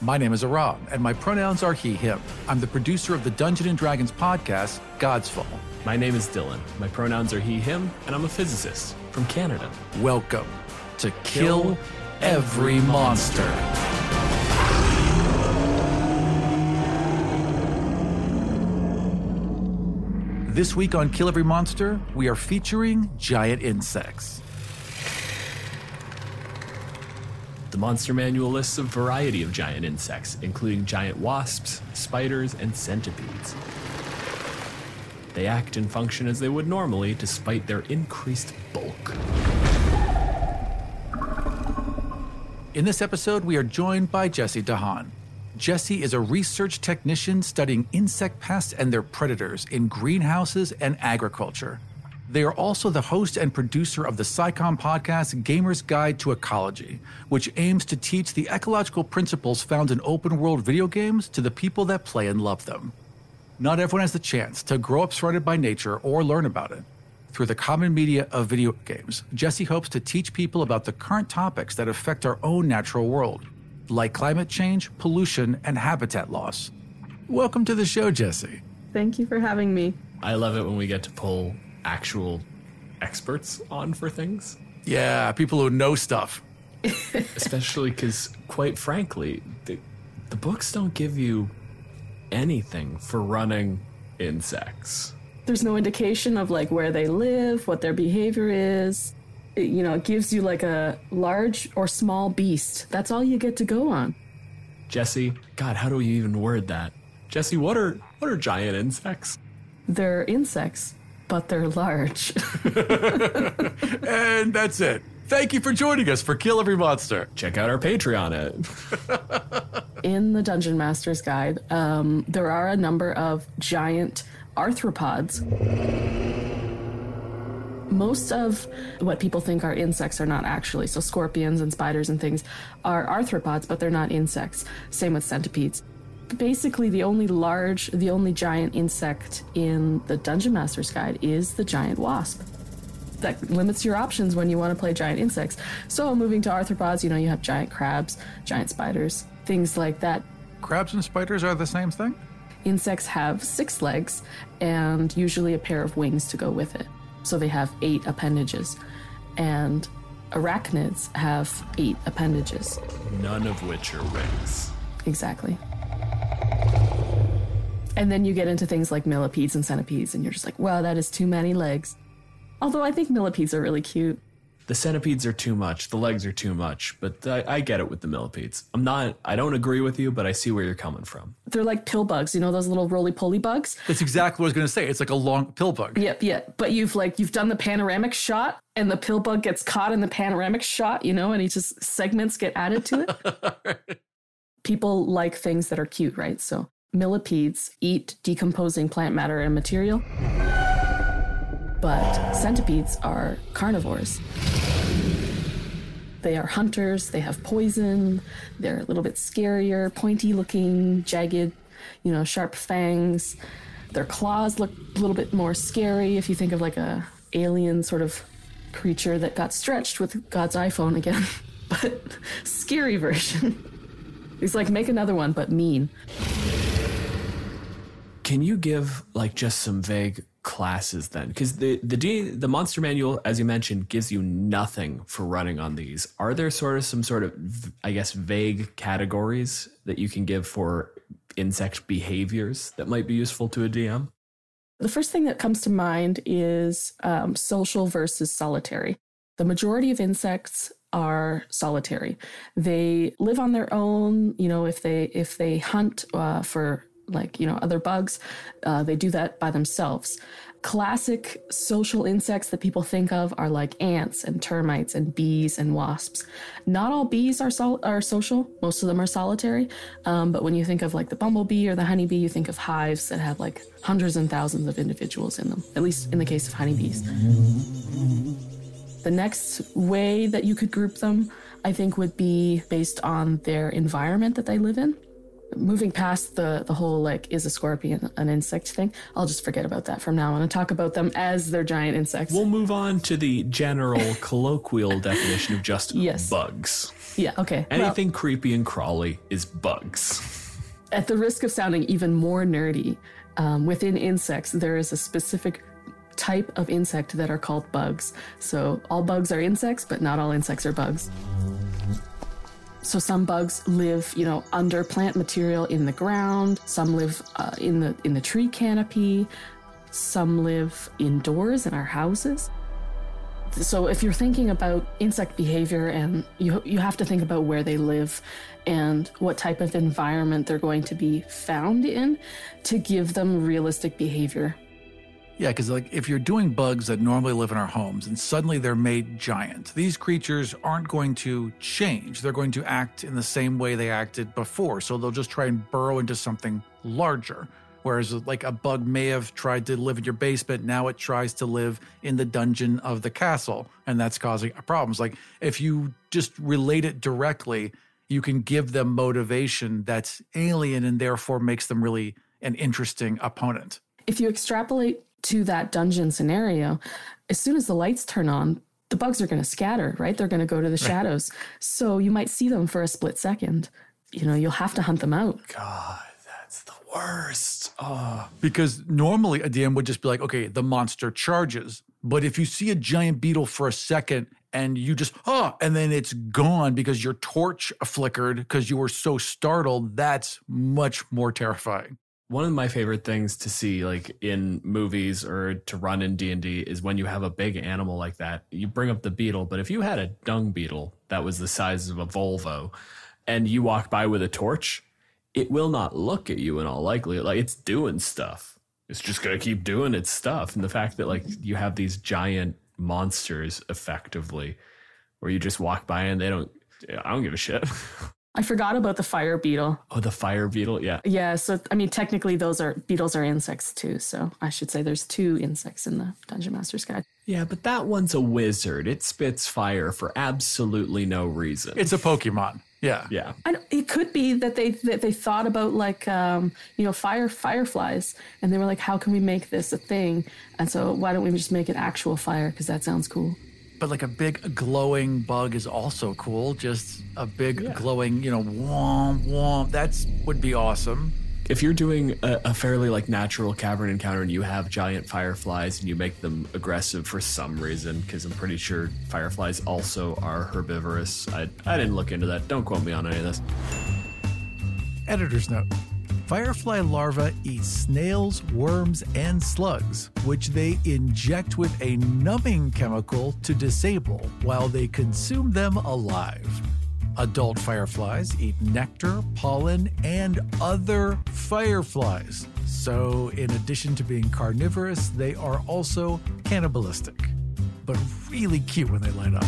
My name is Aram, and my pronouns are he, him. I'm the producer of the Dungeon and Dragons podcast, God's Fall. My name is Dylan. My pronouns are he, him, and I'm a physicist from Canada. Welcome to Kill, Every Monster. This week on Kill Every Monster, we are featuring giant insects. The Monster Manual lists a variety of giant insects, including giant wasps, spiders, and centipedes. They act and function as they would normally, despite their increased bulk. In this episode, we are joined by Jessie deHaan. Jessie is a research technician studying insect pests and their predators in greenhouses and agriculture. They are also the host and producer of the SciComm podcast Gamer's Guide to Ecology, which aims to teach the ecological principles found in open world video games to the people that play and love them. Not everyone has the chance to grow up surrounded by nature or learn about it. Through the common media of video games, Jessie hopes to teach people about the current topics that affect our own natural world, like climate change, pollution, and habitat loss. Welcome to the show, Jessie. Thank you for having me. I love it when we get to pull actual experts on for things, Yeah, people who know stuff. especially because, quite frankly, the, the books don't give you anything for running insects. There's no indication of like where they live, what their behavior is. It, you know, it gives you like a large or small beast. That's all you get to go on. Jessie, God, how do you even word that? Jessie, what are what are giant insects? They're insects, but they're large. And that's it. Thank you for joining us for Kill Every Monster. Check out our Patreon at In the Dungeon Master's Guide, um, there are a number of giant arthropods. Most of what people think are insects are not actually. So, scorpions and spiders and things are arthropods, but they're not insects. Same with centipedes. Basically, the only large, the only giant insect in the Dungeon Master's Guide is the giant wasp. That limits your options when you want to play giant insects. So, moving to arthropods, you know, you have giant crabs, giant spiders, things like that. Crabs and spiders are the same thing? Insects have six legs and usually a pair of wings to go with it. So they have eight appendages. And arachnids have eight appendages. none of which are wings. Exactly. And then you get into things like millipedes and centipedes, and you're just like, wow, that is too many legs. Although I think millipedes are really cute. The centipedes are too much. The legs are too much. But I, I get it with the millipedes. I'm not. I don't agree with you, but I see where you're coming from. They're like pill bugs, you know, those little roly poly bugs? That's exactly what I was going to say. It's like a long pill bug. Yep, yep. But you've like you've done the panoramic shot, and the pill bug gets caught in the panoramic shot, you know, and he just segments get added to it. People like things that are cute, right? So millipedes eat decomposing plant matter and material, but centipedes are carnivores. They are hunters. They have poison. They're a little bit scarier, pointy looking, jagged, you know, sharp fangs. Their claws look a little bit more scary if you think of like a alien sort of creature that got stretched with God's iPhone again, but scary version. He's like, make another one, but mean. Can you give like just some vague classes then? Because the the D, the monster manual, as you mentioned, gives you nothing for running on these. Are there sort of some sort of I guess vague categories that you can give for insect behaviors that might be useful to a DM? The first thing that comes to mind is um, social versus solitary. The majority of insects are solitary. They live on their own. You know, if they if they hunt uh, for like you know other bugs, uh, they do that by themselves. Classic social insects that people think of are like ants and termites and bees and wasps. Not all bees are sol- are social. Most of them are solitary. Um, but when you think of like the bumblebee or the honeybee, you think of hives that have like hundreds and thousands of individuals in them. At least in the case of honeybees. The next way that you could group them, I think, would be based on their environment that they live in. Moving past the, the whole like, is a scorpion an insect thing, I'll just forget about that from now on and talk about them as their giant insects. We'll move on to the general colloquial definition of just Yes. bugs. yeah, okay. Well, Anything creepy and crawly is bugs. at the risk of sounding even more nerdy, um, within insects, there is a specific type of insect that are called bugs. So all bugs are insects, but not all insects are bugs. So some bugs live, you know, under plant material in the ground. Some live uh, in the in the tree canopy. Some live indoors in our houses. So if you're thinking about insect behavior and you you have to think about where they live and what type of environment they're going to be found in to give them realistic behavior. Yeah, because like if you're doing bugs that normally live in our homes and suddenly they're made giant, these creatures aren't going to change. They're going to act in the same way they acted before. So they'll just try and burrow into something larger. Whereas like a bug may have tried to live in your basement, now it tries to live in the dungeon of the castle, and that's causing problems. Like if you just relate it directly, you can give them motivation that's alien and therefore makes them really an interesting opponent. If you extrapolate to that dungeon scenario, as soon as the lights turn on, the bugs are going to scatter, right? They're going to go to the shadows. So you might see them for a split second. You know, you'll have to hunt them out. God, that's the worst. Oh, Because normally a DM would just be like, okay, the monster charges. But if you see a giant beetle for a second and you just, ah, and then it's gone because your torch flickered because you were so startled, that's much more terrifying. One of my favorite things to see like in movies or to run in D&D is when you have a big animal like that. You bring up the beetle, but if you had a dung beetle that was the size of a Volvo and you walk by with a torch, it will not look at you in all likelihood. Like it's doing stuff. It's just going to keep doing its stuff. And the fact that like you have these giant monsters effectively where you just walk by and they don't I don't give a shit. I forgot about the fire beetle. oh, the fire beetle. Yeah. Yeah, so I mean, technically, those are beetles are insects too. So I should say there's two insects in the Dungeon Master's Guide. Yeah, but that one's a wizard. It spits fire for absolutely no reason. It's a Pokemon. Yeah. yeah. I don't, it could be that they that they thought about like um, you know fire fireflies, and they were like, how can we make this a thing? And so why don't we just make it actual fire because that sounds cool. But like a big glowing bug is also cool. Just a big glowing, you know, womp womp. That's would be awesome. If you're doing a, a fairly like natural cavern encounter and you have giant fireflies and you make them aggressive for some reason, because I'm pretty sure fireflies also are herbivorous. I, I didn't look into that. Don't quote me on any of this. Editor's note Firefly larvae eat snails, worms, and slugs, which they inject with a numbing chemical to disable while they consume them alive. Adult fireflies eat nectar, pollen, and other fireflies. So, in addition to being carnivorous, they are also cannibalistic, but really cute when they light up.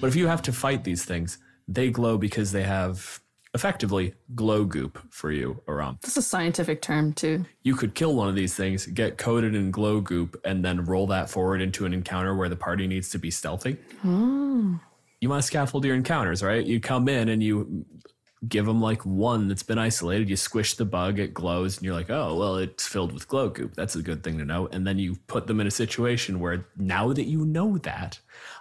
But if you have to fight these things, they glow because they have effectively glow goop for you around. That's a scientific term too. You could kill one of these things, get coated in glow goop, and then roll that forward into an encounter where the party needs to be stealthy. Oh. You want to scaffold your encounters, right? You come in and you give them like one that's been isolated. You squish the bug, it glows, and you're like, oh, well, it's filled with glow goop. That's a good thing to know. And then you put them in a situation where now that you know that,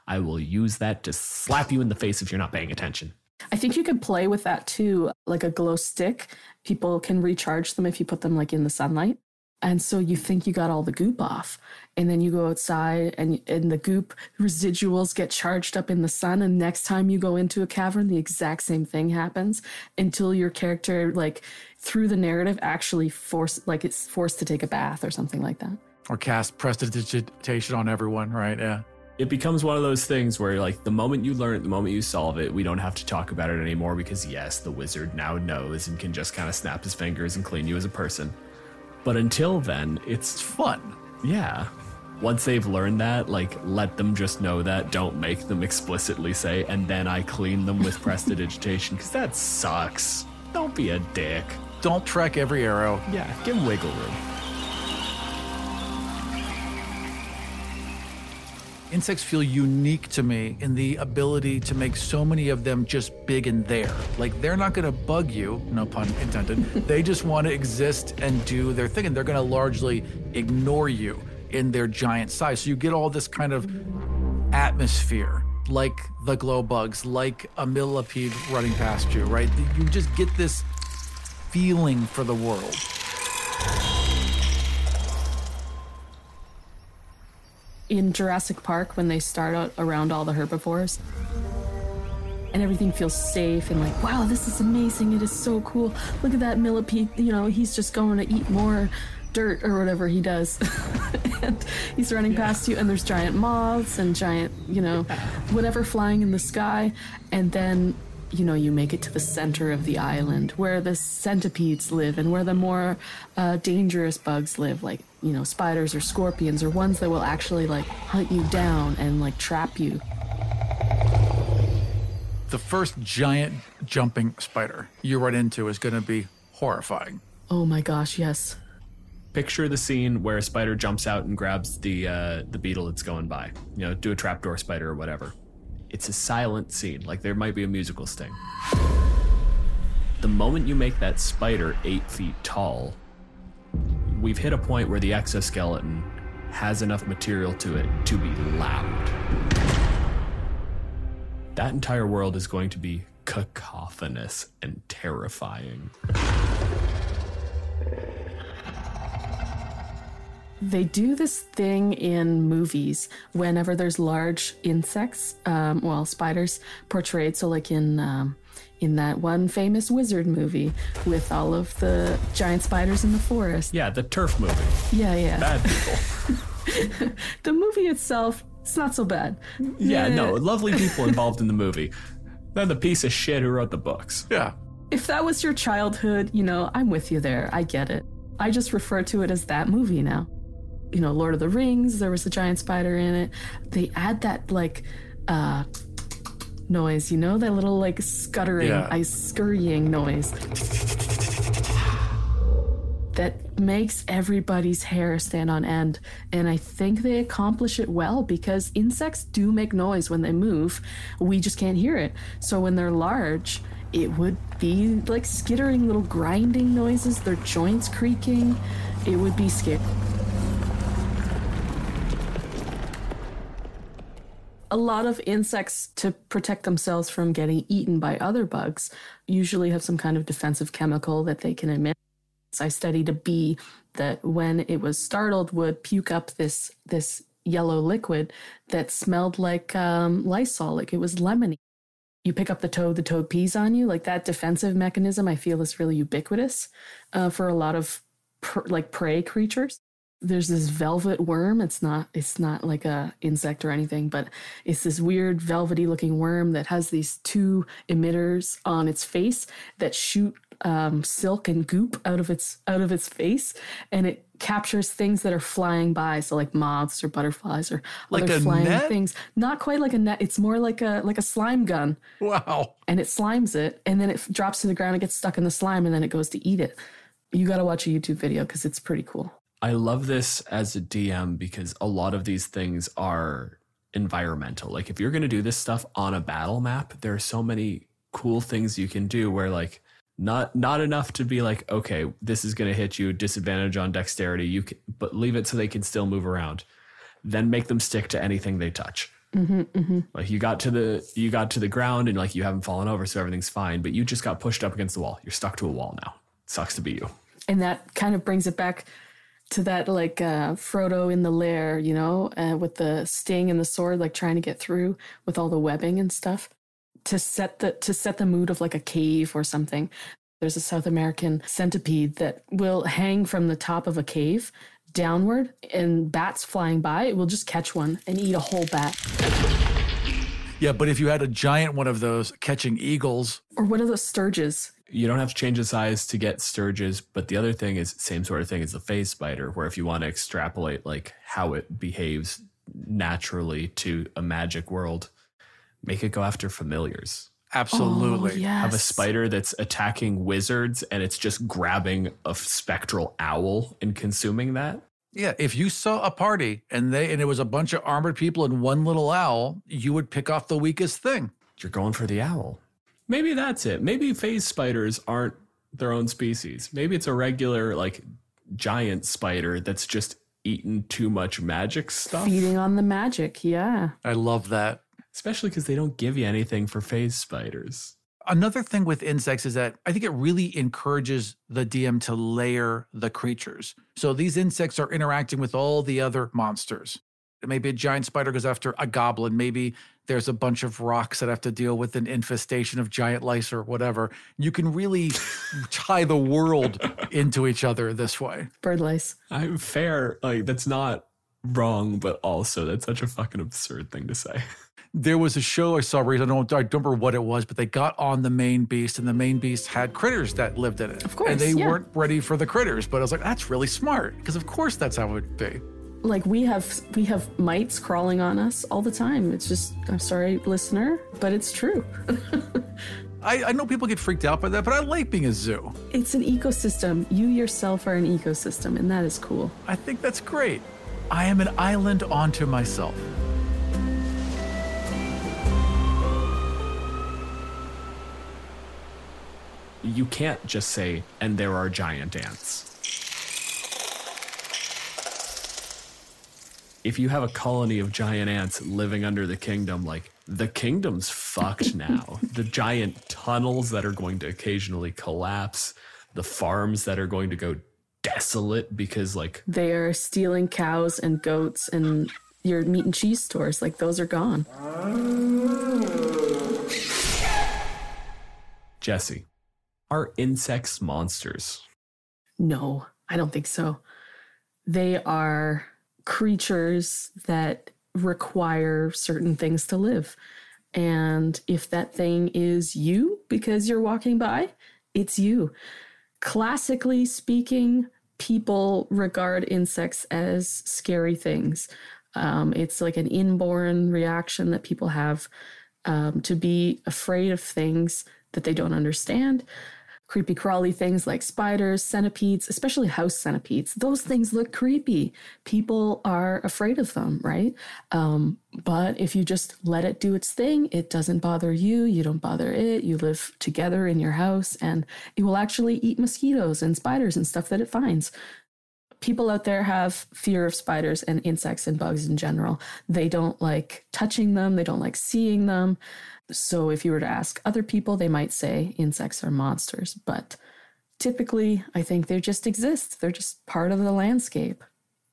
I will use that to slap you in the face if you're not paying attention. I think you could play with that too, like a glow stick. People can recharge them if you put them like in the sunlight. And so you think you got all the goop off. And then you go outside and, and the goop residuals get charged up in the sun. And next time you go into a cavern, the exact same thing happens until your character, like through the narrative, actually force like it's forced to take a bath or something like that. Or cast prestidigitation on everyone, right? Yeah. It becomes one of those things where, like, the moment you learn it, the moment you solve it, we don't have to talk about it anymore because, yes, the wizard now knows and can just kind of snap his fingers and clean you as a person. But until then, it's fun. Yeah. Once they've learned that, like, let them just know that. Don't make them explicitly say, and then I clean them with prestidigitation, because that sucks. Don't be a dick. Don't trek every arrow. Yeah, give them wiggle room. Insects feel unique to me in the ability to make so many of them just big and there. Like they're not going to bug you, no pun intended. they just want to exist and do their thing, and they're going to largely ignore you in their giant size. So you get all this kind of atmosphere, like the glow bugs, like a millipede running past you, right? You just get this feeling for the world. In Jurassic Park when they start out around all the herbivores. And everything feels safe and like, wow, this is amazing. It is so cool. Look at that millipede. You know, he's just going to eat more dirt or whatever he does. and he's running past you, and there's giant moths and giant, you know, whatever flying in the sky. And then, you know, you make it to the center of the island where the centipedes live and where the more uh, dangerous bugs live, like, you know, spiders or scorpions or ones that will actually like hunt you down and like trap you. The first giant jumping spider you run into is going to be horrifying. Oh my gosh, yes. Picture the scene where a spider jumps out and grabs the uh, the beetle that's going by. You know, do a trapdoor spider or whatever. It's a silent scene, like there might be a musical sting. The moment you make that spider eight feet tall, we've hit a point where the exoskeleton has enough material to it to be loud. That entire world is going to be cacophonous and terrifying. They do this thing in movies whenever there's large insects, um, well, spiders portrayed. So, like in um, in that one famous wizard movie with all of the giant spiders in the forest. Yeah, the TERF movie. Yeah, yeah. Bad people. The movie itself, it's not so bad. Yeah, no, lovely people involved in the movie. Then the piece of shit who wrote the books. Yeah. If that was your childhood, you know, I'm with you there. I get it. I just refer to it as that movie now. You know, Lord of the Rings, there was a giant spider in it. They add that like uh noise, you know, that little like scuttering, Yeah. I scurrying noise. That makes everybody's hair stand on end. And I think they accomplish it well because insects do make noise when they move. We just can't hear it. So when they're large, it would be like skittering little grinding noises, their joints creaking. It would be scary. A lot of insects to protect themselves from getting eaten by other bugs usually have some kind of defensive chemical that they can emit. I studied a bee that when it was startled would puke up this this yellow liquid that smelled like um, lysol. Like it was lemony. You pick up the toad the toad pees on you. Like that defensive mechanism i feel is really ubiquitous uh, for a lot of pr- like prey creatures there's this velvet worm. It's not it's not like a insect or anything but it's this weird velvety looking worm that has these two emitters on its face that shoot um, silk and goop out of its out of its face. And it captures things that are flying by. So like moths or butterflies or Like other a flying net? things. Not quite like a net. It's more like a like a slime gun. Wow. and it slimes it and then it f- drops to the ground. It gets stuck in the slime and then it goes to eat it. You got to watch a youtube video because it's pretty cool I love this as a DM because a lot of these things are environmental. Like if you're going to do this stuff on a battle map, there are so many cool things you can do where like not not enough to be like okay, this is going to hit you disadvantage on dexterity, you can, but leave it so they can still move around. Then make them stick to anything they touch. Mm-hmm, mm-hmm. Like you got to the you got to the ground and like you haven't fallen over, so everything's fine. But you just got pushed up against the wall. You're stuck to a wall now. It Sucks to be you. and that kind of brings it back to that like uh, Frodo in the lair, you know, uh, with the sting and the sword, like trying to get through with all the webbing and stuff. To set the to set the mood of like a cave or something. There's a South American centipede that will hang from the top of a cave downward, and bats flying by, it will just catch one and eat a whole bat. Yeah, but if you had a giant one of those catching eagles, Or one of those stirges? You don't have to change the size to get stirges, but the other thing is same sort of thing as the phase spider, where if you want to extrapolate like how it behaves naturally to a magic world, make it go after familiars. absolutely. Oh, yes. Have a spider that's attacking wizards and it's just grabbing a spectral owl and consuming that. Yeah, if you saw a party and they and it was a bunch of armored people and one little owl, you would pick off the weakest thing. You're going for the owl. Maybe that's it. Maybe phase spiders aren't their own species. Maybe it's a regular like giant spider that's just eaten too much magic stuff. Feeding on the magic, yeah. I love that. Especially because they don't give you anything for phase spiders. Another thing with insects is that I think it really encourages the DM to layer the creatures. So these insects are interacting with all the other monsters. Maybe a giant spider goes after a goblin. Maybe there's a bunch of rocks that have to deal with an infestation of giant lice or whatever. You can really tie the world into each other this way. Bird lice. I'm fair. Like that's not wrong, but also that's such a fucking absurd thing to say. there was a show I saw recently. I don't, I don't remember what it was, but they got on the main beast, and the main beast had critters that lived in it. Of course, and they yeah. weren't ready for the critters. But I was like, that's really smart because of course that's how it would be. Like we have we have mites crawling on us all the time. It's just I'm sorry, listener, but it's true. I, I know people get freaked out by that, but I like being a zoo. it's an ecosystem. You yourself are an ecosystem, and that is cool. I think that's great. I am an island onto myself. You can't just say, and there are giant ants. If you have a colony of giant ants living under the kingdom, like the kingdom's fucked now. the giant tunnels that are going to occasionally collapse, the farms that are going to go desolate because, like, They are stealing cows and goats and your meat and cheese stores. Like those are gone. Jessie, are insects monsters? No, I don't think so. They are creatures that require certain things to live. And if that thing is you because you're walking by, it's you. Classically speaking, people regard insects as scary things. Um, it's like an inborn reaction that people have um, to be afraid of things that they don't understand creepy crawly things like spiders, centipedes, especially house centipedes. Those things look creepy. People are afraid of them, right? Um, but if you just let it do its thing, it doesn't bother you. You don't bother it. You live together in your house, and it will actually eat mosquitoes and spiders and stuff that it finds. People out there have fear of spiders and insects and bugs in general. They don't like touching them, they don't like seeing them. So if you were to ask other people, they might say insects are monsters, but typically I think they just exist. They're just part of the landscape.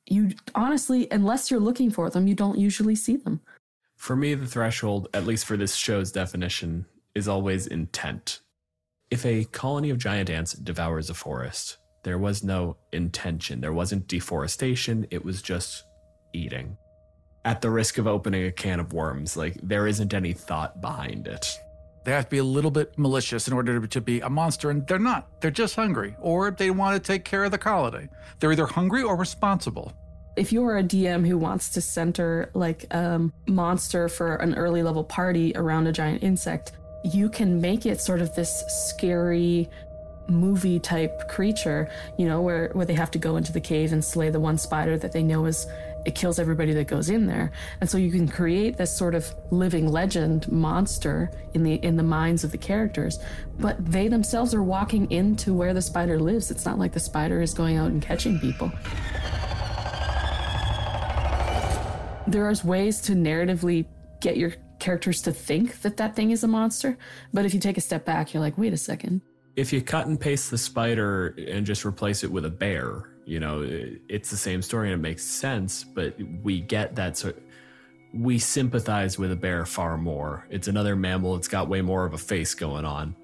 You honestly, unless you're looking for them, you don't usually see them. For me, the threshold, at least for this show's definition, is always intent. If a colony of giant ants devours a forest, there was no intention. There wasn't deforestation, it was just eating. At the risk of opening a can of worms, like there isn't any thought behind it. They have to be a little bit malicious in order to be a monster, and they're not. They're just hungry, or they want to take care of the colony. They're either hungry or responsible. If you're a DM who wants to center like a monster for an early level party around a giant insect, you can make it sort of this scary movie type creature, you know, where, where they have to go into the cave and slay the one spider that they know is it kills everybody that goes in there. And so you can create this sort of living legend monster in the in the minds of the characters, but they themselves are walking into where the spider lives. It's not like the spider is going out and catching people. There are ways to narratively get your characters to think that that thing is a monster, but if you take a step back, you're like, wait a second. If you cut and paste the spider and just replace it with a bear You know, it's the same story and it makes sense, but we get that sort we sympathize with a bear far more. It's another mammal, it's got way more of a face going on.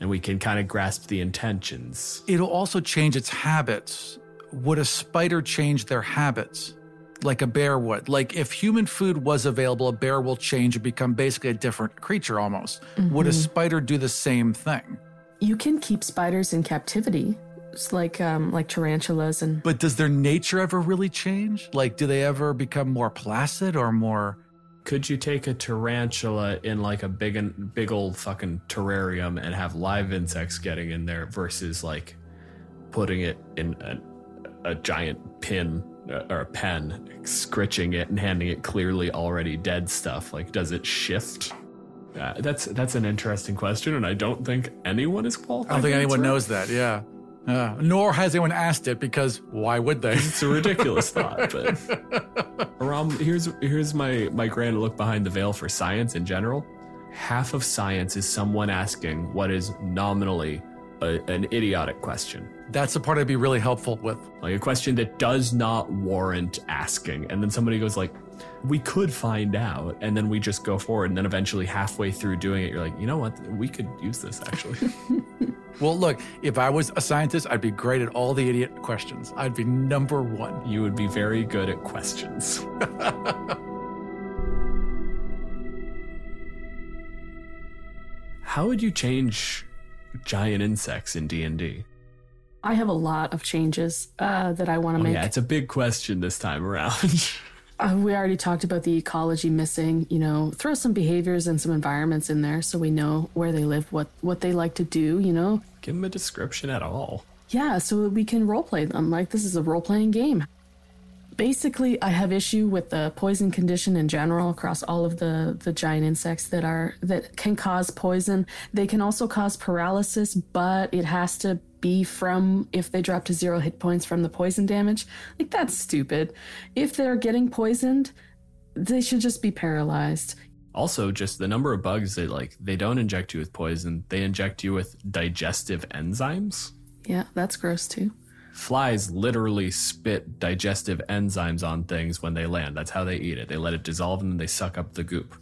And we can kind of grasp the intentions. It'll also change its habits. Would a spider change their habits? Like a bear would. Like if human food was available, a bear will change and become basically a different creature almost. Would a mm-hmm. spider do the same thing? You can keep spiders in captivity. It's like um, like tarantulas and But does their nature ever really change? Like, do they ever become more placid or more? Could you take a tarantula in like a big and big old fucking terrarium and have live insects getting in there versus like putting it in a, a giant pin uh, or a pen, scritching it and handing it clearly already dead stuff? Like, does it shift? Uh, that's that's an interesting question, and I don't think anyone is qualified. I don't think anyone knows that. Yeah. Yeah. Nor has anyone asked it because why would they? It's a ridiculous thought, but Aram, here's here's my my grand look behind the veil for science in general. Half of science is someone asking what is nominally a, an idiotic question, That's the part I'd be really helpful with. like a question that does not warrant asking, and then somebody goes like, "We could find out," and then we just go forward, and then eventually halfway through doing it, you're like, "You know what? We could use this actually." Well, look, if I was a scientist, I'd be great at all the idiot questions. I'd be number one. you would be very good at questions. How would you change giant insects in D&D? I have a lot of changes uh, that I want to Oh, make. yeah, it's a big question this time around. Uh, we already talked about the ecology missing. You know, throw some behaviors and some environments in there so we know where they live, what what they like to do. You know, Give them a description at all. yeah, so we can role play them. Like this is a role playing game. Basically, I have issue with the poison condition in general across all of the the giant insects that are that can cause poison. They can also cause paralysis, but it has to be from if they drop to zero hit points from the poison damage. Like that's stupid. If they're getting poisoned, they should just be paralyzed. Also, just the number of bugs that like they don't inject you with poison, they inject you with digestive enzymes. Yeah, that's gross too. Flies literally spit digestive enzymes on things when they land. That's how they eat it. They let it dissolve and then they suck up the goop.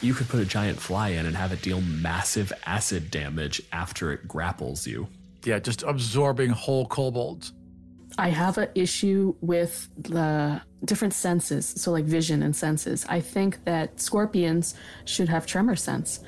You could put a giant fly in and have it deal massive acid damage after it grapples you. Yeah, just absorbing whole kobolds. I have an issue with the different senses, so like vision and senses. I think that scorpions should have tremor sense,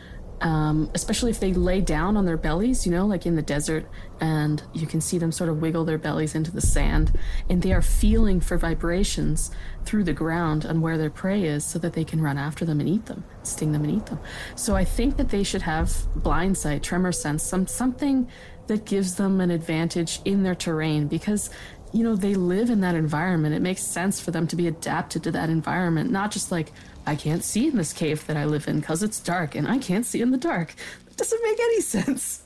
um, especially if they lay down on their bellies, you know, like in the desert, and you can see them sort of wiggle their bellies into the sand, and they are feeling for vibrations through the ground on where their prey is so that they can run after them and eat them, sting them and eat them. So I think that they should have blind sight, tremor sense, some something that gives them an advantage in their terrain because you know they live in that environment it makes sense for them to be adapted to that environment not just like i can't see in this cave that i live in because it's dark and i can't see in the dark that doesn't make any sense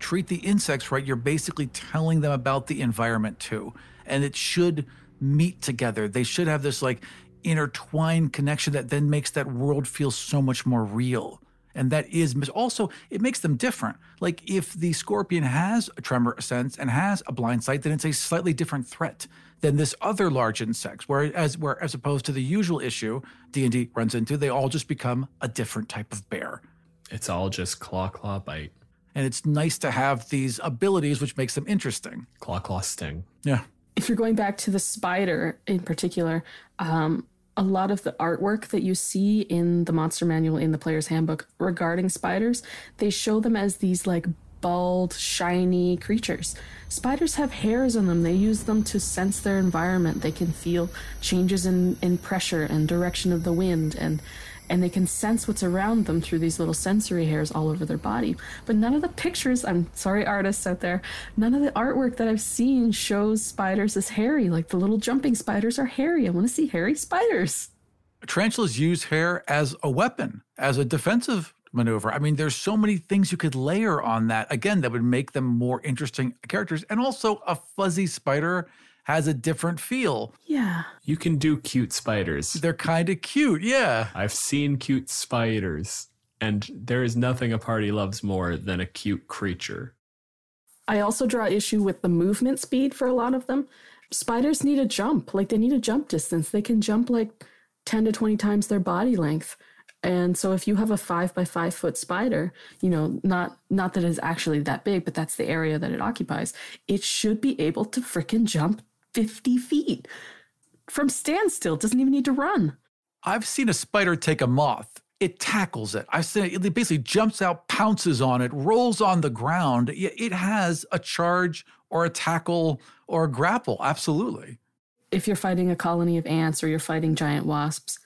treat the insects right, you're basically telling them about the environment too. And it should meet together. They should have this like intertwined connection that then makes that world feel so much more real. And that is mis- also, it makes them different. Like if the scorpion has a tremor sense and has a blind sight, then it's a slightly different threat than this other large insect. Whereas, where as opposed to the usual issue D&D runs into, they all just become a different type of bear. It's all just claw, claw, bite, And it's nice to have these abilities, which makes them interesting. claw, claw, sting. Yeah. if you're going back to the spider in particular, um, a lot of the artwork that you see in the monster manual in the player's handbook regarding spiders, they show them as these like bald, shiny creatures. Spiders have hairs on them. They use them to sense their environment. They can feel changes in, in pressure and direction of the wind and and they can sense what's around them through these little sensory hairs all over their body. But none of the pictures, I'm sorry, artists out there, none of the artwork that I've seen shows spiders as hairy. Like the little jumping spiders are hairy. I want to see hairy spiders. Tarantulas use hair as a weapon, as a defensive maneuver. I mean, there's so many things you could layer on that. Again, that would make them more interesting characters. And also, a fuzzy spider has a different feel. Yeah. You can do cute spiders. They're kind of cute. Yeah. I've seen cute spiders, and there is nothing a party loves more than a cute creature. I also draw issue with the movement speed for a lot of them. Spiders need a jump, like they need a jump distance. They can jump like 10 to 20 times their body length. And so if you have a five by five foot spider, you know, not not that it's actually that big, but that's the area that it occupies, it should be able to freaking jump 50 feet from standstill. Doesn't even need to run. I've seen a spider take a moth. It tackles it. I've seen it, it basically jumps out, pounces on it, rolls on the ground. It has a charge or a tackle or a grapple. Absolutely. If you're fighting a colony of ants or you're fighting giant wasps,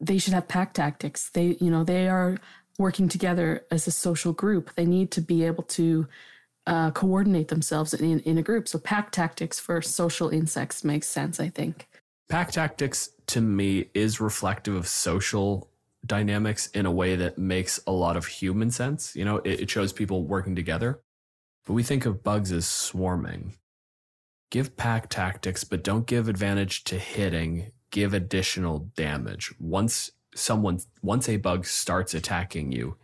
they should have pack tactics. They, you know, they are working together as a social group. They need to be able to uh, coordinate themselves in, in a group. So pack tactics for social insects makes sense, I think. Pack tactics to me is reflective of social dynamics in a way that makes a lot of human sense. You know, it, it shows people working together. But we think of bugs as swarming. Give pack tactics, but don't give advantage to hitting. Give additional damage. Once someone, once a bug starts attacking you,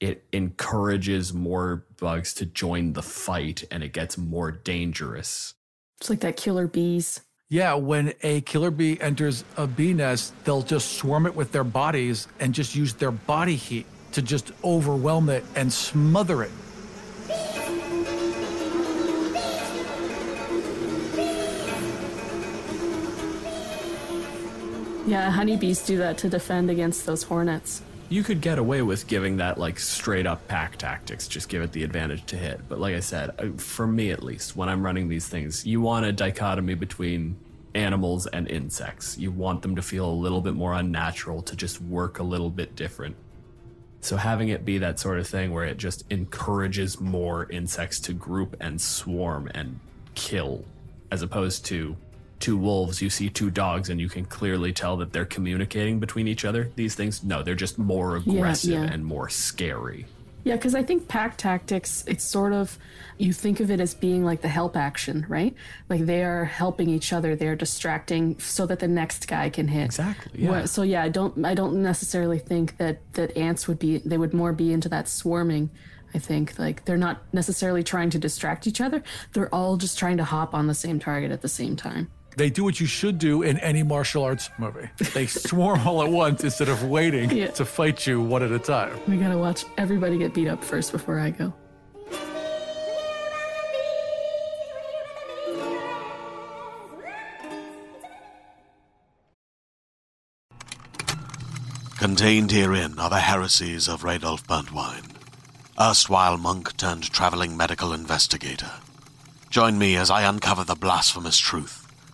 it encourages more bugs to join the fight and it gets more dangerous. It's like that killer bees. Yeah, when a killer bee enters a bee nest, they'll just swarm it with their bodies and just use their body heat to just overwhelm it and smother it. Yeah, honeybees do that to defend against those hornets. You could get away with giving that like straight up pack tactics, just give it the advantage to hit. But like I said, uh, for me at least, when I'm running these things, you want a dichotomy between animals and insects. You want them to feel a little bit more unnatural, to just work a little bit different. So having it be that sort of thing where it just encourages more insects to group and swarm and kill, as opposed to two wolves, you see two dogs, and you can clearly tell that they're communicating between each other. These things, no, they're just more aggressive yeah. and more scary. Yeah, because I think pack tactics, it's sort of, you think of it as being like the help action, right? Like they are helping each other, they're distracting so that the next guy can hit. Exactly. Yeah. So yeah, I don't, I don't necessarily think that that ants would be, they would more be into that swarming. I think like they're not necessarily trying to distract each other. They're all just trying to hop on the same target at the same time. They do what you should do in any martial arts movie. They swarm all at once instead of waiting Yeah. to fight you one at a time. We gotta watch everybody get beat up first before I go. Contained herein are the heresies of Radolf Burntwine, erstwhile monk turned traveling medical investigator. Join me as I uncover the blasphemous truth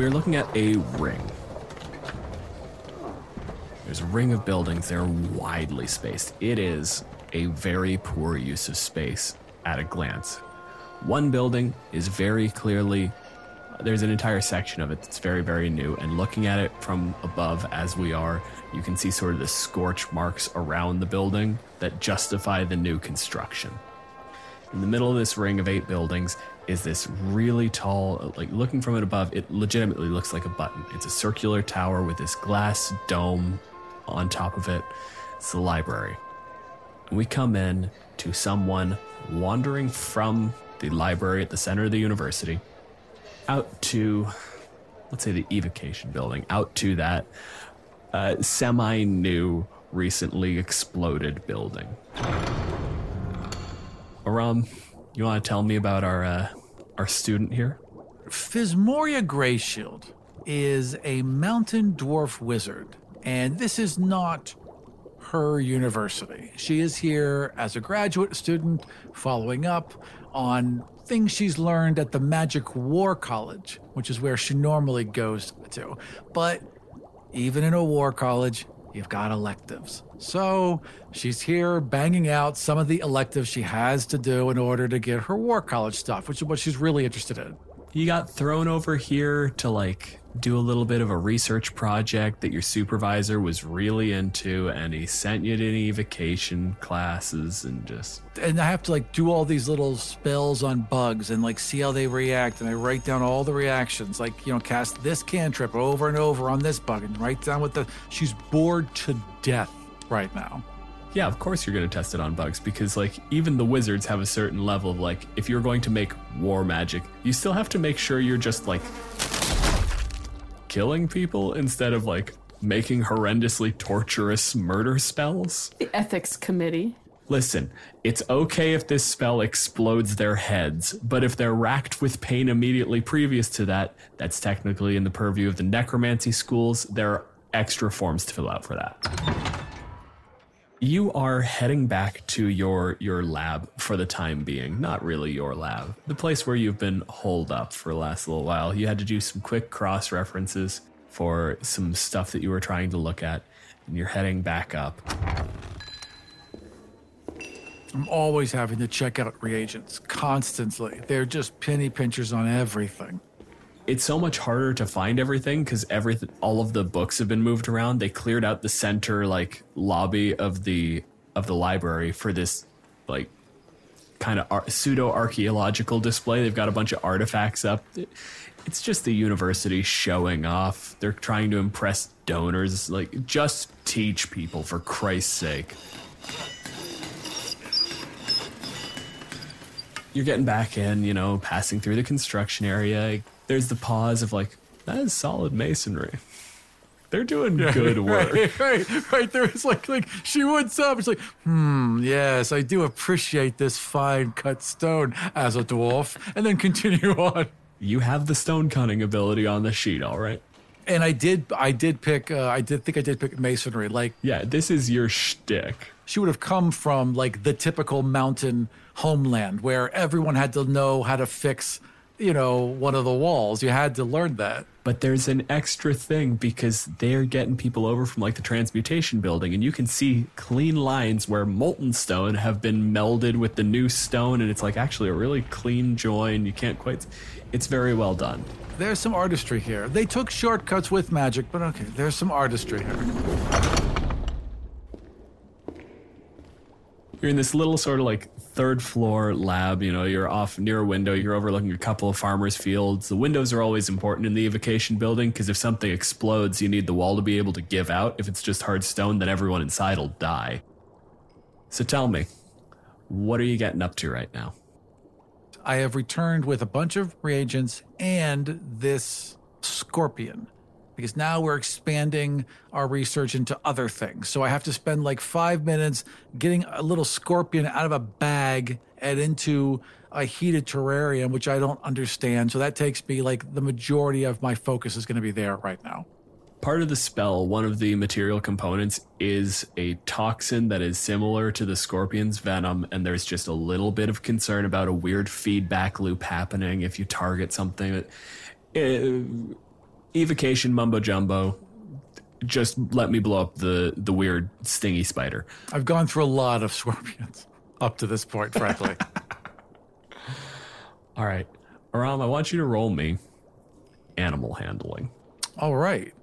We're looking at a ring. There's a ring of buildings. They're widely spaced. It is a very poor use of space at a glance. One building is very clearly, there's an entire section of it that's very, very new. And looking at it from above as we are, you can see sort of the scorch marks around the building that justify the new construction. In the middle of this ring of eight buildings is this really tall, like looking from it above, it legitimately looks like a button. It's a circular tower with this glass dome on top of it. It's the library. We come in to someone wandering from the library at the center of the university out to, let's say, the evocation building, out to that uh, semi new, recently exploded building. Aram, you want to tell me about our uh, our student here? Physmoria Greyshield is a mountain dwarf wizard, and this is not her university. She is here as a graduate student, following up on things she's learned at the Magic War College, which is where she normally goes to. But even in a war college, you've got electives. So she's here banging out some of the electives she has to do in order to get her war college stuff, which is what she's really interested in. You got thrown over here to like do a little bit of a research project that your supervisor was really into, and he sent you to evocation classes and just. And I have to like do all these little spells on bugs and like see how they react. And I write down all the reactions, like, you know, cast this cantrip over and over on this bug and write down what the. She's bored to death right now. Yeah, of course you're going to test it on bugs because, like, even the wizards have a certain level of, like, if you're going to make war magic, you still have to make sure you're just, like, killing people instead of, like, making horrendously torturous murder spells. The ethics committee. Listen, it's okay if this spell explodes their heads, but if they're racked with pain immediately previous to that, that's technically in the purview of the necromancy schools. There are extra forms to fill out for that. You are heading back to your your lab for the time being. Not really your lab. The place where you've been holed up for the last little while. You had to do some quick cross references for some stuff that you were trying to look at, and you're heading back up. I'm always having to check out reagents constantly. They're just penny pinchers on everything. It's so much harder to find everything because everything all of the books have been moved around. They cleared out the center like lobby of the of the library for this like kind of ar- pseudo archaeological display. They've got a bunch of artifacts up. It's just the university showing off. They're trying to impress donors like just teach people for christ's sake. You're getting back in, you know, passing through the construction area. There's the pause of like, that is solid masonry. They're doing good work. Right, right, right. There is like, like she would stop. It's like, hmm, yes, I do appreciate this fine cut stone as a dwarf, and then continue on. You have the stone cutting ability on the sheet, all right? And I did, I did pick, uh, I did think I did pick masonry. Like Yeah, this is your shtick. she would have come from like the typical mountain homeland where everyone had to know how to fix, you know, one of the walls. You had to learn that. But there's an extra thing because they're getting people over from like the transmutation building, and you can see clean lines where molten stone have been melded with the new stone, and it's like actually a really clean join. You can't quite. It's very well done. There's some artistry here. They took shortcuts with magic, but okay, there's some artistry here. You're in this little sort of like third floor lab. You know, you're off near a window. You're overlooking a couple of farmers' fields. The windows are always important in the evocation building because if something explodes, you need the wall to be able to give out. If it's just hard stone, then everyone inside will die. So tell me, what are you getting up to right now? I have returned with a bunch of reagents and this scorpion because now we're expanding our research into other things. So I have to spend like five minutes getting a little scorpion out of a bag and into a heated terrarium, which I don't understand. So that takes me like the majority of my focus is going to be there right now. Part of the spell, one of the material components, is a toxin that is similar to the scorpion's venom, and there's just a little bit of concern about a weird feedback loop happening if you target something. Uh, evocation mumbo jumbo. Just let me blow up the the weird stingy spider. I've gone through a lot of scorpions up to this point, frankly. All right, Aram, I want you to roll me animal handling. All right.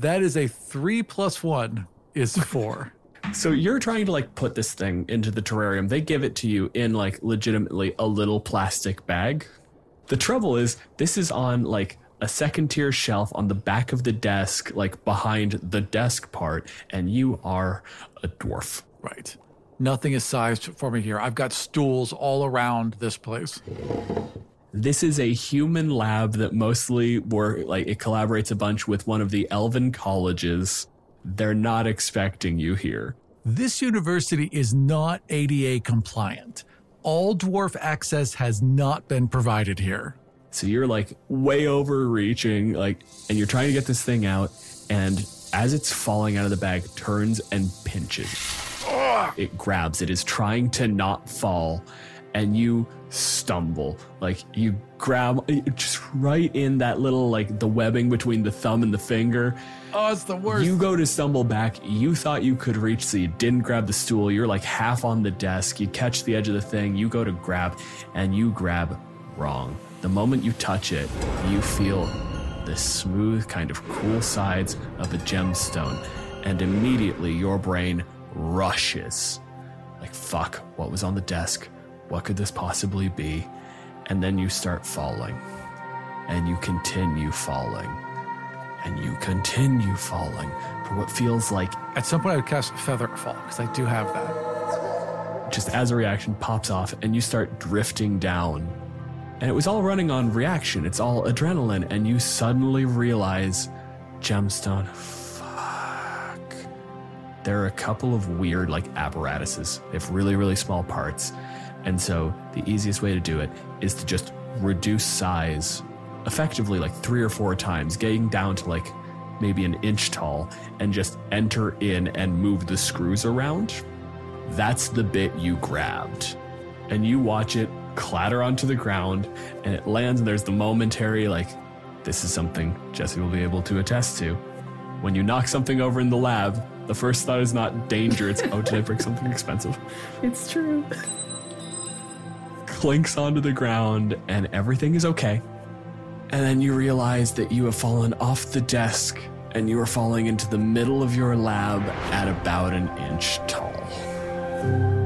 That is a three plus one is four. So you're trying to like put this thing into the terrarium. They give it to you in like legitimately a little plastic bag. The trouble is this is on like a second tier shelf on the back of the desk, like behind the desk part, and you are a dwarf. Right. Nothing is sized for me here. I've got stools all around this place. This is a human lab that mostly work like it collaborates a bunch with one of the elven colleges. They're not expecting you here. This university is not ADA compliant. All dwarf access has not been provided here. So you're like way overreaching, like, and you're trying to get this thing out, and as it's falling out of the bag, turns and pinches. It grabs. It is trying to not fall, and you stumble. Like you grab uh, just right in that little like the webbing between the thumb and the finger. Oh, it's the worst. You go to stumble back. You thought you could reach, so you didn't grab the stool. You're like half on the desk. You catch the edge of the thing. You go to grab, and you grab wrong. The moment you touch it, you feel the smooth, kind of cool sides of a gemstone, and immediately your brain rushes. Like, fuck, what was on the desk? What could this possibly be? And then you start falling, and you continue falling and you continue falling for what feels like At some point, I would cast Feather Fall because I do have that. just as a reaction pops off and you start drifting down. And it was all running on reaction, it's all adrenaline, and you suddenly realize gemstone, fuck. There are a couple of weird, like, apparatuses. They have really, really small parts. And so the easiest way to do it is to just reduce size effectively like three or four times, getting down to like maybe an inch tall, and just enter in and move the screws around. That's the bit you grabbed. And you watch it clatter onto the ground, and it lands, and there's the momentary, like, this is something Jessie will be able to attest to. When you knock something over in the lab, the first thought is not danger, it's, oh, did I break something expensive? It's true. clinks onto the ground and everything is okay. And then you realize that you have fallen off the desk and you are falling into the middle of your lab at about an inch tall.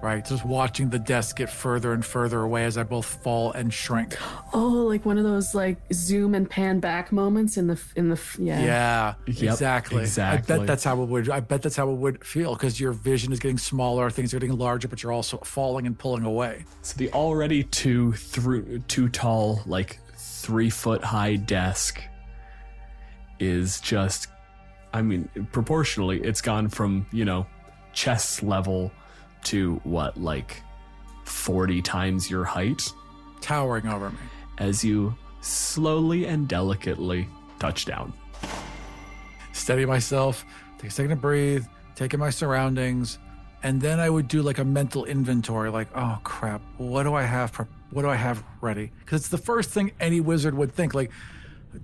Right, just watching the desk get further and further away as I both fall and shrink. Oh, like one of those like zoom and pan back moments in the in the yeah. Yeah, Yep, exactly. I bet that's how it would. I bet that's how it would feel because your vision is getting smaller, things are getting larger, but you're also falling and pulling away. So the already too through too tall, like three foot high desk is just I mean, proportionally, it's gone from, you know, chest level to what, like 40 times your height towering over me. as you slowly and delicately touch down. Steady myself, take a second to breathe, take in my surroundings, and then I would do like a mental inventory. Like, oh crap, what do I have? pre- What do I have ready? Because it's the first thing any wizard would think. Like,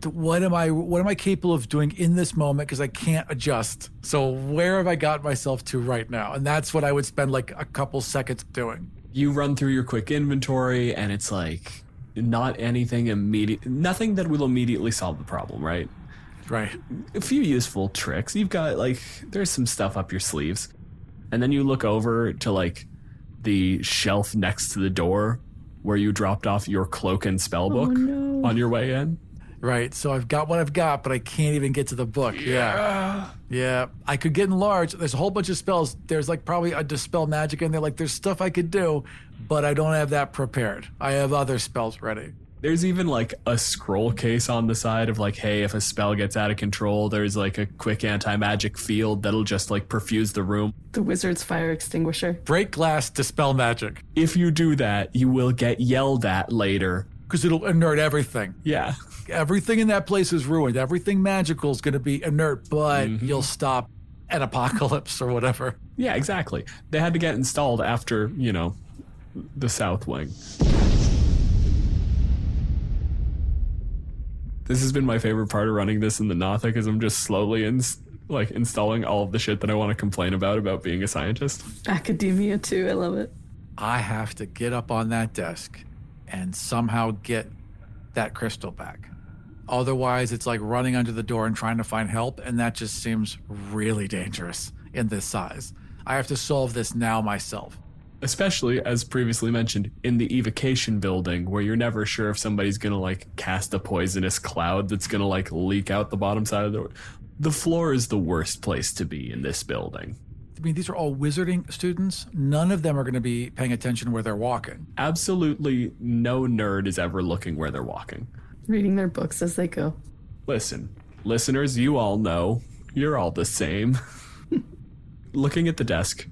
what am I? What am I capable of doing in this moment? Because I can't adjust. So where have I got myself to right now? And that's what I would spend like a couple seconds doing. You run through your quick inventory, and it's like not anything immediate, nothing that will immediately solve the problem, right? Right. a few useful tricks. You've got like there's some stuff up your sleeves. And then you look over to like the shelf next to the door where you dropped off your cloak and spell book oh, no. on your way in. Right. So I've got what I've got, but I can't even get to the book. Yeah. Yeah. I could get enlarged. There's a whole bunch of spells. There's like probably a dispel magic in there. Like there's stuff I could do, but I don't have that prepared. I have other spells ready. There's even like a scroll case on the side of like, hey, if a spell gets out of control, there's like a quick anti magic field that'll just like perfuse the room. The wizard's fire extinguisher. Break glass, dispel magic. If you do that, you will get yelled at later. Because it'll inert everything. Yeah. Everything in that place is ruined. Everything magical is going to be inert, but mm-hmm. you'll stop an apocalypse or whatever. Yeah, exactly. They had to get installed after, you know, the South Wing. This has been my favorite part of running this in the Notha because I'm just slowly ins- like installing all of the shit that I want to complain about about being a scientist. Academia too. I love it. I have to get up on that desk and somehow get that crystal back. Otherwise, it's like running under the door and trying to find help, and that just seems really dangerous in this size. I have to solve this now myself. Especially, as previously mentioned, in the evocation building where you're never sure if somebody's gonna like cast a poisonous cloud that's gonna like leak out the bottom side of the the floor is the worst place to be in this building. I mean, these are all wizarding students. None of them are going to be paying attention where they're walking. Absolutely no nerd is ever looking where they're walking. Reading their books as they go. Listen, listeners, you all know you're all the same. Looking at the desk,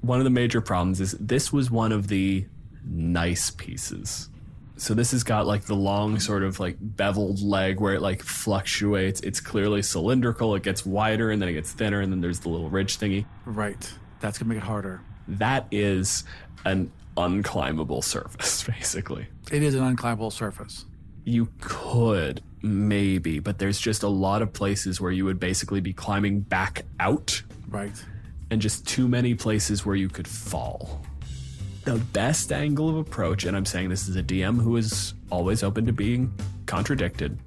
one of the major problems is this was one of the nice pieces. So this has got like the long sort of like beveled leg where it like fluctuates. It's clearly cylindrical. It gets wider and then it gets thinner and then there's the little ridge thingy. Right. That's going to make it harder. That is an unclimbable surface, basically. It is an unclimbable surface. You could maybe, but there's just a lot of places where you would basically be climbing back out Right. and just too many places where you could fall. The best angle of approach, and I'm saying this is a DM who is always open to being contradicted,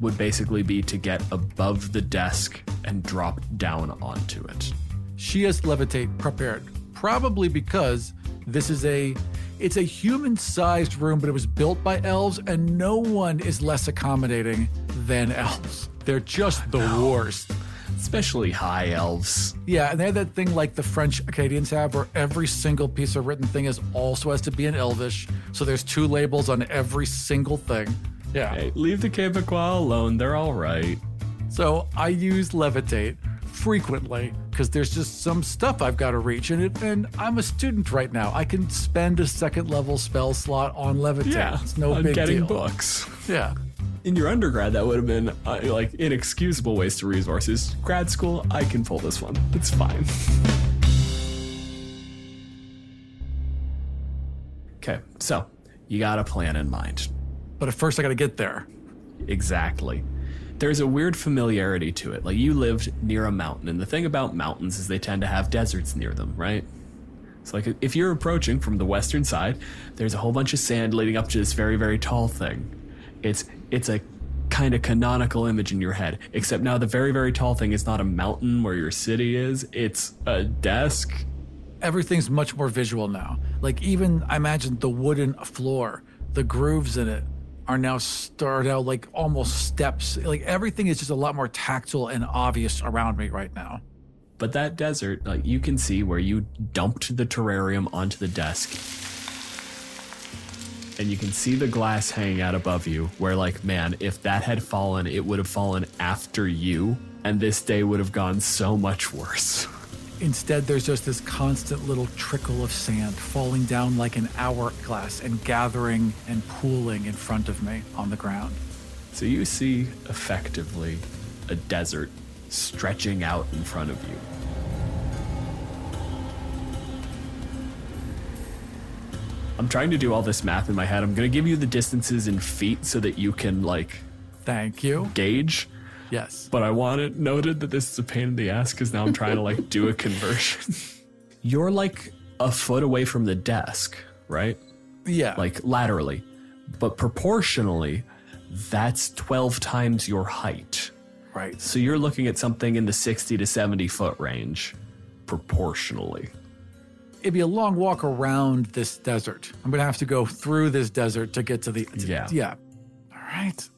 would basically be to get above the desk and drop down onto it. She has levitate prepared, probably because this is a it's a human-sized room, but it was built by elves, and no one is less accommodating than elves. They're just the worst. Especially high elves. Yeah, and they have that thing like the French Acadians have, where every single piece of written thing is also has to be in Elvish. So there's two labels on every single thing. Yeah. Hey, leave the Quebecois alone, they're alright. So I use levitate frequently because there's just some stuff I've got to reach, and it, and I'm a student right now. I can spend a second level spell slot on levitate. Yeah, it's no on big getting deal. books. Yeah, In your undergrad, that would have been uh, like inexcusable waste of resources. Grad school, I can pull this one. It's fine. okay, so you got a plan in mind. but at first I got to get there. Exactly. There's a weird familiarity to it. Like you lived near a mountain, and the thing about mountains is they tend to have deserts near them, right? So like if you're approaching from the western side, there's a whole bunch of sand leading up to this very very tall thing. It's it's a kind of canonical image in your head, except now the very very tall thing is not a mountain where your city is, it's a desk. Everything's much more visual now. Like even I imagine the wooden floor, the grooves in it are now start out like almost steps. Like everything is just a lot more tactile and obvious around me right now. But that desert, like you can see where you dumped the terrarium onto the desk. And you can see the glass hanging out above you, where, like, man, if that had fallen, it would have fallen after you, and this day would have gone so much worse. Instead, there's just this constant little trickle of sand falling down like an hourglass and gathering and pooling in front of me on the ground. So you see effectively a desert stretching out in front of you. I'm trying to do all this math in my head. I'm going to give you the distances in feet so that you can like Thank you. gauge. Yes. But I want it noted that this is a pain in the ass because now I'm trying to like do a conversion. You're like a foot away from the desk, right? Yeah. Like laterally. But proportionally, that's 12 times your height. right. So you're looking at something in the 60 to 70 foot range proportionally. It'd be a long walk around this desert. I'm going to have to go through this desert to get to the. to- Yeah. Yeah. All right.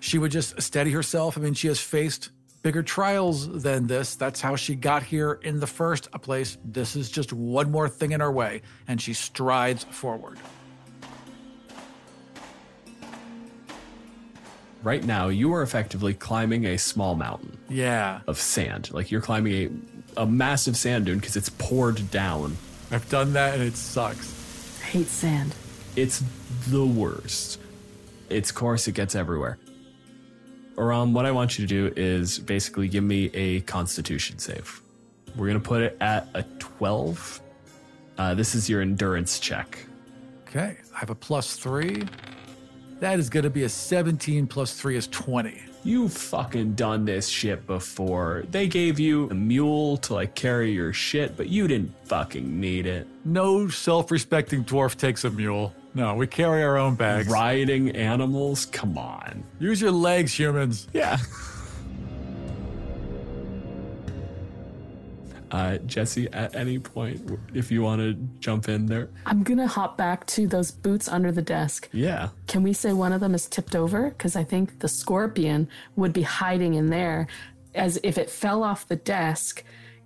She would just steady herself. I mean, she has faced bigger trials than this. That's how she got here in the first place. This is just one more thing in her way. And she strides forward. Right now, you are effectively climbing a small mountain Yeah. of sand. Like you're climbing a, a massive sand dune because it's poured down. I've done that and it sucks. I hate sand. It's the worst. It's coarse, it gets everywhere. Aram, what I want you to do is basically give me a constitution save. We're going to put it at a 12. Uh, this is your endurance check. Okay. I have a plus three. That is going to be a 17 plus three is 20. You've fucking done this shit before. They gave you a mule to like carry your shit, but you didn't fucking need it. No self respecting dwarf takes a mule. No, we carry our own bags. Riding animals? Come on. Use your legs, humans. Yeah. Uh, Jessie, at any point, if you want to jump in there. I'm gonna hop back to those boots under the desk. Yeah. Can we say one of them is tipped over? Because I think the scorpion would be hiding in there. As if it fell off the desk,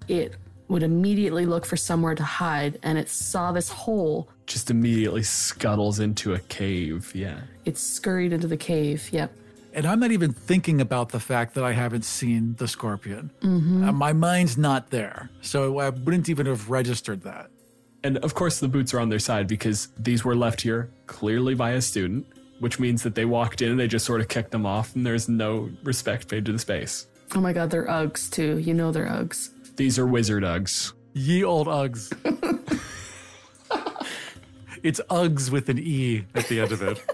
it would immediately look for somewhere to hide, and it saw this hole. Just immediately scuttles into a cave. Yeah. It scurried into the cave. Yep. And I'm not even thinking about the fact that I haven't seen the scorpion. Uh, my mind's not there. So I wouldn't even have registered that. And of course, the boots are on their side because these were left here clearly by a student, which means that they walked in and they just sort of kicked them off, and there's no respect paid to the space. Oh my god, they're Uggs too. You know they're Uggs. These are wizard Uggs. Ye old Uggs. it's Uggs with an E at the end of it.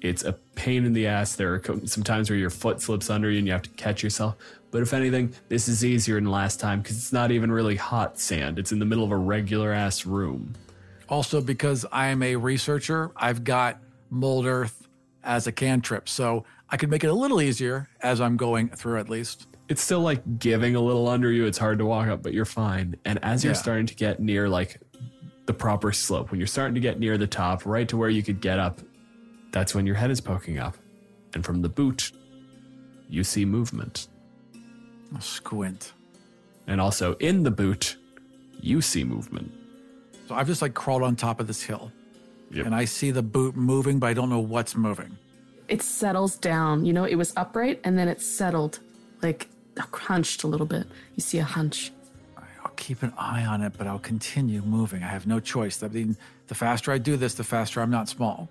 It's a pain in the ass. There are co- some times where your foot slips under you and you have to catch yourself. But if anything, this is easier than last time because it's not even really hot sand. It's in the middle of a regular ass room. Also, because I am a researcher, I've got mold earth as a cantrip, so I could make it a little easier as I'm going through at least. It's still like giving a little under you. It's hard to walk up, but you're fine. And as you're Yeah. starting to get near like the proper slope, when you're starting to get near the top, right to where you could get up, that's when your head is poking up. And from the boot, you see movement. I'll squint. And also in the boot, you see movement. So I've just like crawled on top of this hill, Yep. and I see the boot moving, but I don't know what's moving. It settles down. You know, it was upright and then it settled, like hunched a little bit. You see a hunch. I'll keep an eye on it, but I'll continue moving. I have no choice. I mean, the faster I do this, the faster I'm not small.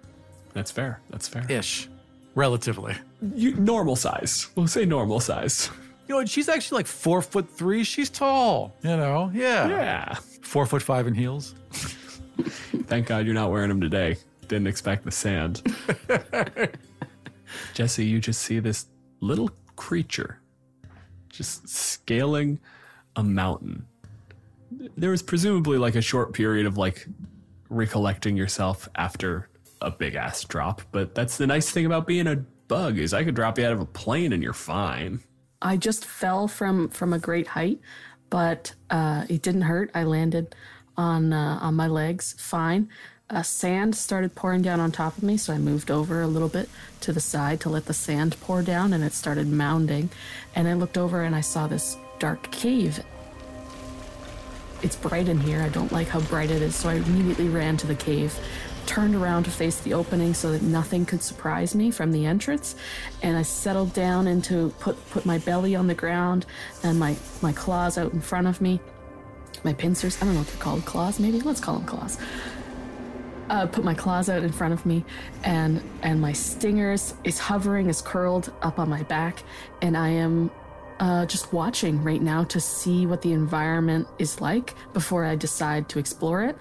That's fair. That's fair. Ish. Relatively. You, normal size. We'll say normal size. You know, and she's actually like four foot three. She's tall, you know? Yeah. Yeah. Four foot five in heels. Thank God you're not wearing them today. Didn't expect the sand. Jessie, you just see this little creature just scaling a mountain. There was presumably like a short period of like recollecting yourself after a big ass drop, but that's the nice thing about being a bug is I could drop you out of a plane and you're fine. I just fell from from a great height, but uh, it didn't hurt. I landed on uh, on my legs fine. Uh, sand started pouring down on top of me, so I moved over a little bit to the side to let the sand pour down, and it started mounding. And I looked over and I saw this dark cave. It's bright in here. I don't like how bright it is, so I immediately ran to the cave, turned around to face the opening so that nothing could surprise me from the entrance, and I settled down into put put my belly on the ground and my my claws out in front of me, my pincers. I don't know what they're called, claws maybe. Let's call them claws. Uh, put my claws out in front of me, and and my stingers is hovering, is curled up on my back, and I am uh, just watching right now to see what the environment is like before I decide to explore it.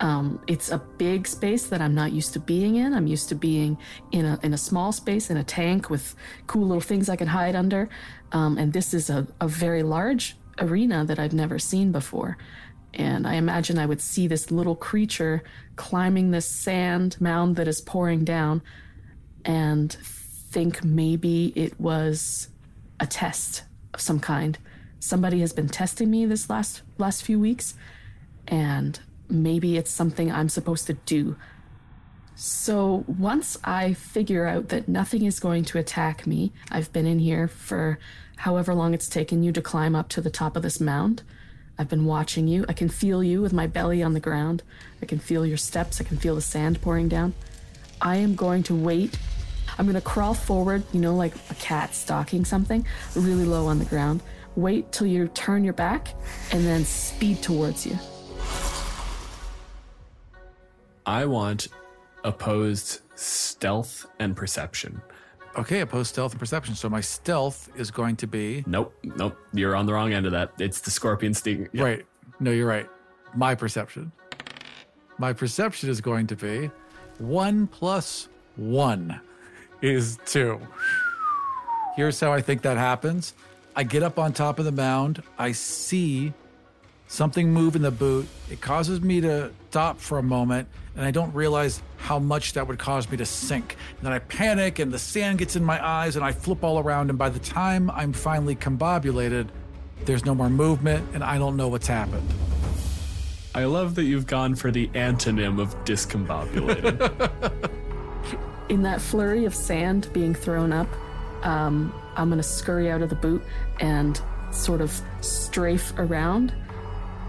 Um, it's a big space that I'm not used to being in. I'm used to being in a in a small space in a tank with cool little things I can hide under, um, and this is a, a very large arena that I've never seen before. And I imagine I would see this little creature climbing this sand mound that is pouring down and think maybe it was a test of some kind. Somebody has been testing me this last last few weeks and maybe it's something I'm supposed to do. So once I figure out that nothing is going to attack me, I've been in here for however long it's taken you to climb up to the top of this mound. I've been watching you. I can feel you with my belly on the ground. I can feel your steps. I can feel the sand pouring down. I am going to wait. I'm going to crawl forward, you know, like a cat stalking something, really low on the ground. Wait till you turn your back and then speed towards you. I want opposed stealth and perception. Okay, opposed stealth and perception. So my stealth is going to be. Nope, nope. You're on the wrong end of that. It's the scorpion sting. yeah. Right. No, you're right. My perception. My perception is going to be one plus one is two. Here's how I think that happens I get up on top of the mound, I see something move in the boot. It causes me to stop for a moment, and I don't realize how much that would cause me to sink. And then I panic, and the sand gets in my eyes, and I flip all around. And by the time I'm finally combobulated, there's no more movement, and I don't know what's happened. I love that you've gone for the antonym of discombobulated. in that flurry of sand being thrown up, um, I'm going to scurry out of the boot and sort of strafe around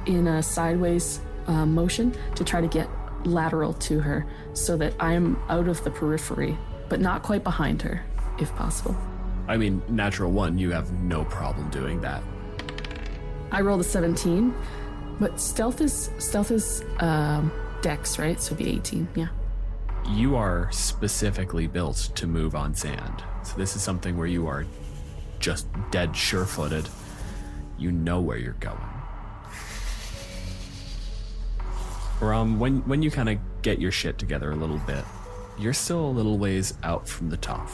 in a sideways uh, motion to try to get lateral to her so that I'm out of the periphery, but not quite behind her, if possible. I mean, natural one, you have no problem doing that. I rolled a 17. But stealth is stealth is um, dex, right? So it'd be 18. Yeah. You are specifically built to move on sand. So this is something where you are just dead sure footed. You know where you're going. Ram, when when you kind of get your shit together a little bit, you're still a little ways out from the top.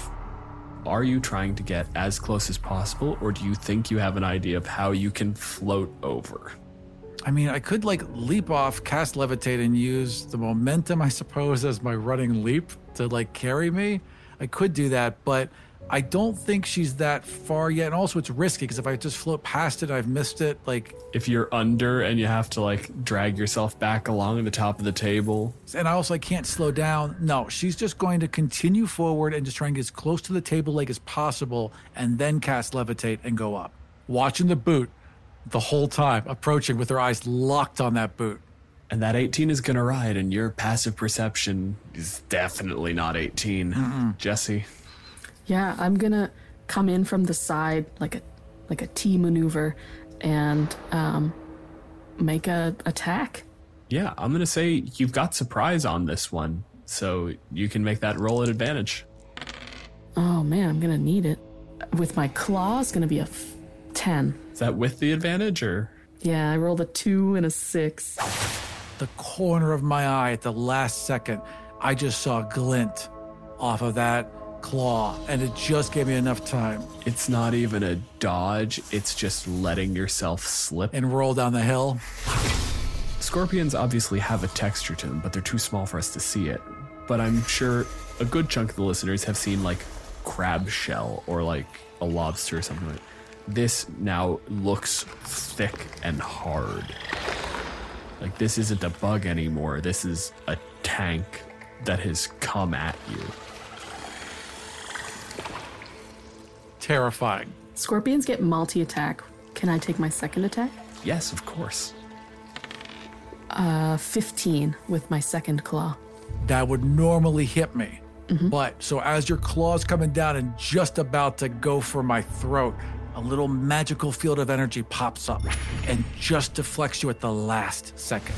Are you trying to get as close as possible, or do you think you have an idea of how you can float over? I mean, I could like leap off, cast levitate, and use the momentum, I suppose, as my running leap to like carry me. I could do that, but I don't think she's that far yet. And also, it's risky because if I just float past it, I've missed it. Like, If you're under and you have to like drag yourself back along the top of the table, and I also I can't slow down. No, she's just going to continue forward and just try and get as close to the table leg as possible, and then cast levitate and go up, watching the boot the whole time, approaching with her eyes locked on that boot. and that 18 is gonna ride, and your passive perception is definitely not 18. Jessie, Yeah, I'm gonna come in from the side like a like a T maneuver and um, make a attack. yeah, I'm gonna say you've got surprise on this one, so you can make that roll at advantage. Oh man, I'm gonna need it. With my claws, gonna be a f- ten. Is that with the advantage or? Yeah, I rolled a two and a six. the corner of my eye at the last second, I just saw a glint off of that claw, and it just gave me enough time It's not even a dodge, it's just letting yourself slip. and roll down the hill. Scorpions obviously have a texture to them, but they're too small for us to see it. But I'm sure a good chunk of the listeners have seen like crab shell or like a lobster or something like that. This now looks thick and hard. Like this isn't a bug anymore. This is a tank that has come at you. Terrifying. Scorpions get multi attack. Can I take my second attack? Yes, of course. Uh, 15 with my second claw. That would normally hit me. But so as your claw's coming down and just about to go for my throat, a little magical field of energy pops up and just deflects you at the last second.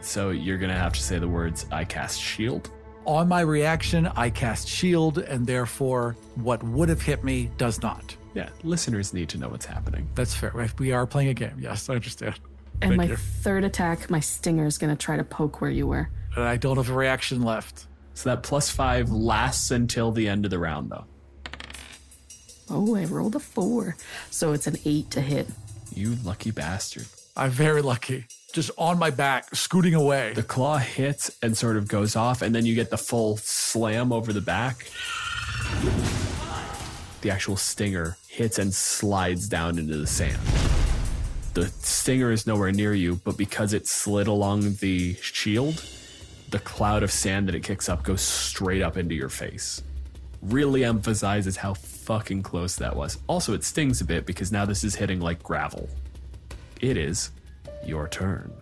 So you're gonna have to say the words I cast shield. On my reaction, I cast shield, and therefore, what would have hit me does not. Yeah, listeners need to know what's happening. That's fair. We are playing a game. Yes, I understand. And Thank my you. third attack, my stinger is gonna try to poke where you were. And I don't have a reaction left. So that plus five lasts until the end of the round, though. Oh, I rolled a four. So it's an eight to hit. You lucky bastard. I'm very lucky. Just on my back, scooting away. The claw hits and sort of goes off, and then you get the full slam over the back. The actual stinger hits and slides down into the sand. The stinger is nowhere near you, but because it slid along the shield, the cloud of sand that it kicks up goes straight up into your face. Really emphasizes how fucking close that was. Also, it stings a bit because now this is hitting like gravel. It is your turn.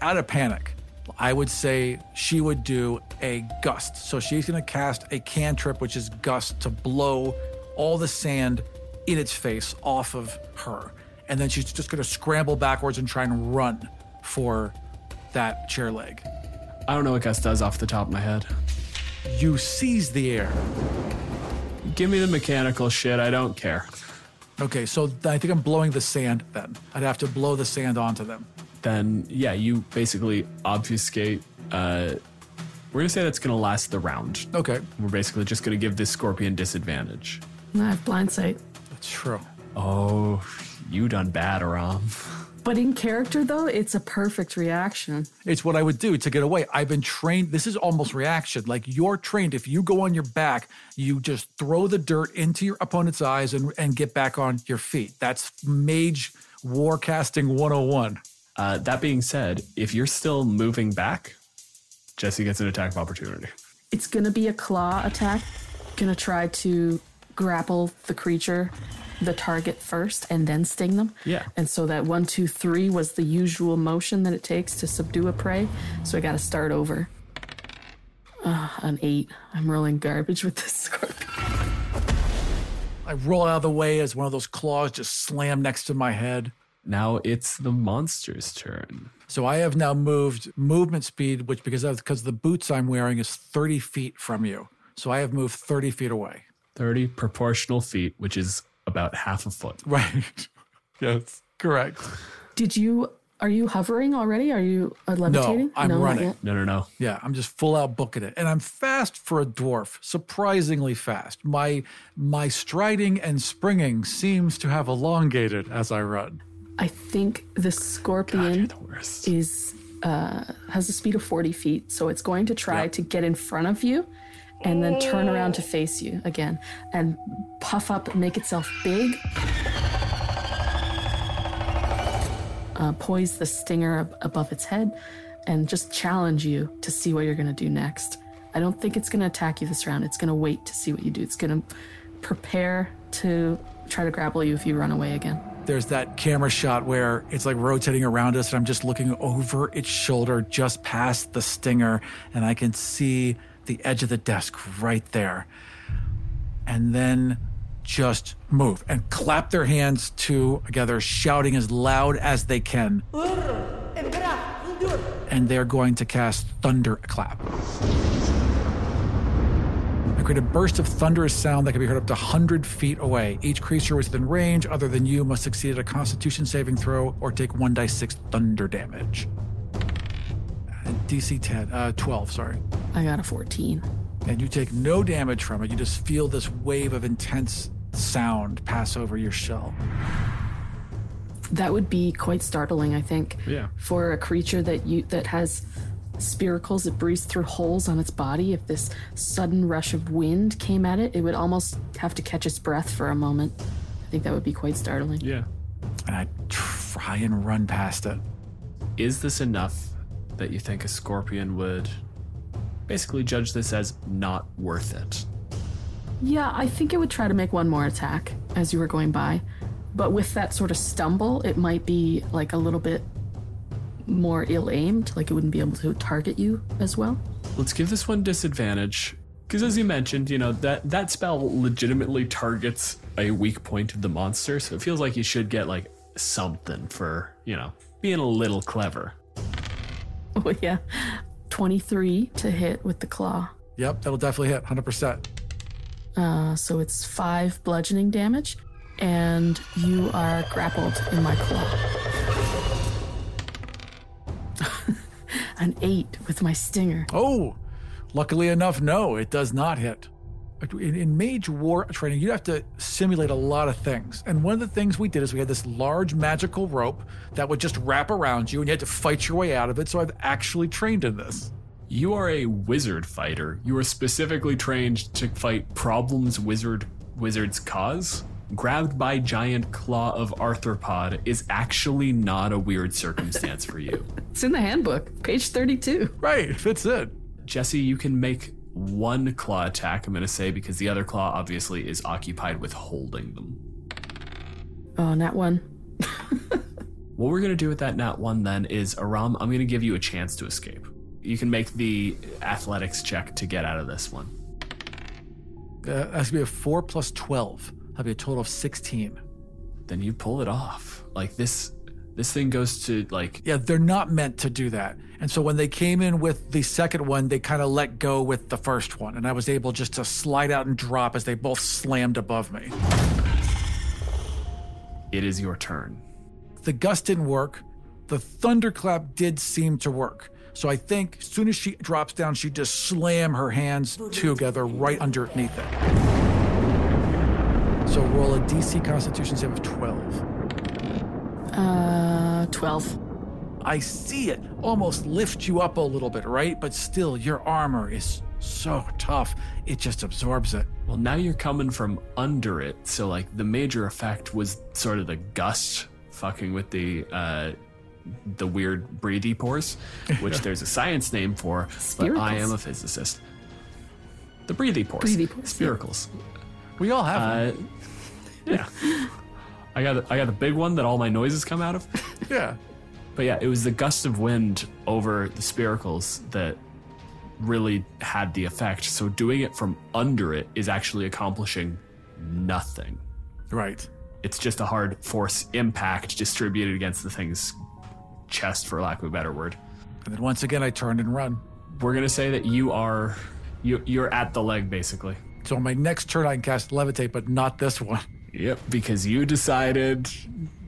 Out of panic, I would say she would do a gust. So she's going to cast a cantrip, which is gust, to blow all the sand in its face off of her. And then she's just going to scramble backwards and try and run for that chair leg. I don't know what gust does off the top of my head. You seize the air. Give me the mechanical shit. I don't care. Okay, so I think I'm blowing the sand then. I'd have to blow the sand onto them. Then, yeah, you basically obfuscate. Uh, we're going to say that's going to last the round. Okay, We're basically just going to give this scorpion disadvantage. I have blind sight. that's true. Oh, you done bad, Aram. But in character, though, it's a perfect reaction. It's what I would do to get away. I've been trained. This is almost reaction. Like you're trained. If you go on your back, you just throw the dirt into your opponent's eyes and, and get back on your feet. That's mage warcasting 101. Uh, that being said, if you're still moving back, Jessie gets an attack of opportunity. It's gonna be a claw attack. Gonna try to grapple the creature, the target first, and then sting them. Yeah. And so that one, two, three was the usual motion that it takes to subdue a prey. So I gotta start over. Uh, an eight. I'm rolling garbage with this scorpion. I roll out of the way as one of those claws just slam next to my head. Now it's the monster's turn. So I have now moved movement speed, which because of because the boots I'm wearing is 30 feet from you. So I have moved 30 feet away. 30 proportional feet, which is about half a foot. Right. yes. Correct. Did you? Are you hovering already? Are you uh, levitating? No, I'm not running. No, no, no. Yeah, I'm just full out booking it. And I'm fast for a dwarf, surprisingly fast. My my striding and springing seems to have elongated as I run. I think the scorpion You're the is uh, has a speed of 40 feet, so it's going to try to get in front of you and then turn around to face you again and puff up, make itself big. Uh, poise the stinger ab- above its head and just challenge you to see what you're going to do next. I don't think it's going to attack you this round. It's going to wait to see what you do. It's going to prepare to try to grapple you if you run away again. There's that camera shot where it's like rotating around us, and I'm just looking over its shoulder just past the stinger, and I can see the edge of the desk right there. And then just move and clap their hands together, shouting as loud as they can. And they're going to cast Thunderclap. I create a burst of thunderous sound that can be heard up to 100 feet away. Each creature within range, other than you, must succeed at a constitution saving throw or take 1d6 thunder damage. Uh, DC 10, uh, 12, sorry. I got a 14. And you take no damage from it. You just feel this wave of intense sound pass over your shell. That would be quite startling, I think. Yeah. For a creature that you that has spiracles that breathes through holes on its body, if this sudden rush of wind came at it, it would almost have to catch its breath for a moment. I think that would be quite startling. Yeah. And I try and run past it. Is this enough that you think a scorpion would basically judge this as not worth it? Yeah, I think it would try to make one more attack as you were going by. But with that sort of stumble, it might be like a little bit more ill aimed, like it wouldn't be able to target you as well. Let's give this one disadvantage. Because as you mentioned, you know, that, that spell legitimately targets a weak point of the monster, so it feels like you should get like something for, you know, being a little clever. Oh, yeah. 23 to hit with the claw. Yep, that'll definitely hit 100%. Uh, so it's five bludgeoning damage, and you are grappled in my claw. An eight with my stinger. Oh, luckily enough, no, it does not hit. In, in Mage War training, you have to simulate a lot of things. And one of the things we did is we had this large magical rope that would just wrap around you and you had to fight your way out of it. So I've actually trained in this. You are a wizard fighter. You are specifically trained to fight problems wizard wizards cause. Grabbed by giant claw of arthropod is actually not a weird circumstance for you. It's in the handbook, page 32. Right, fits in. Jesse, you can make one claw attack, I'm going to say, because the other claw obviously is occupied with holding them. Oh, nat one. What we're going to do with that nat one then is, Aram, I'm going to give you a chance to escape. You can make the athletics check to get out of this one. Uh, that's gonna be a four plus 12. That'll be a total of 16. Then you pull it off. Like this, this thing goes to like Yeah, they're not meant to do that. And so when they came in with the second one, they kind of let go with the first one. And I was able just to slide out and drop as they both slammed above me. it is your turn. The gust didn't work. The thunderclap did seem to work. So I think as soon as she drops down, she just slam her hands together right underneath it. So roll a DC Constitution save of 12. Uh, 12. I see it almost lift you up a little bit, right? But still, your armor is so tough, it just absorbs it. Well, now you're coming from under it, so like the major effect was sort of the gust fucking with the uh the weird breathy pores, which there's a science name for, but I am a physicist. The breathy pores. Breathy pores, yeah. Spiracles. We all have Uh, them. yeah. I got I got the big one that all my noises come out of. Yeah. But yeah, it was the gust of wind over the spiracles that really had the effect. So doing it from under it is actually accomplishing nothing. Right. it's just a hard force impact distributed against the thing's chest, for lack of a better word. And then once again, I turned and run. We're gonna say that you are you you're at the leg basically. So on my next turn, I can cast levitate, but not this one. Yep, because you decided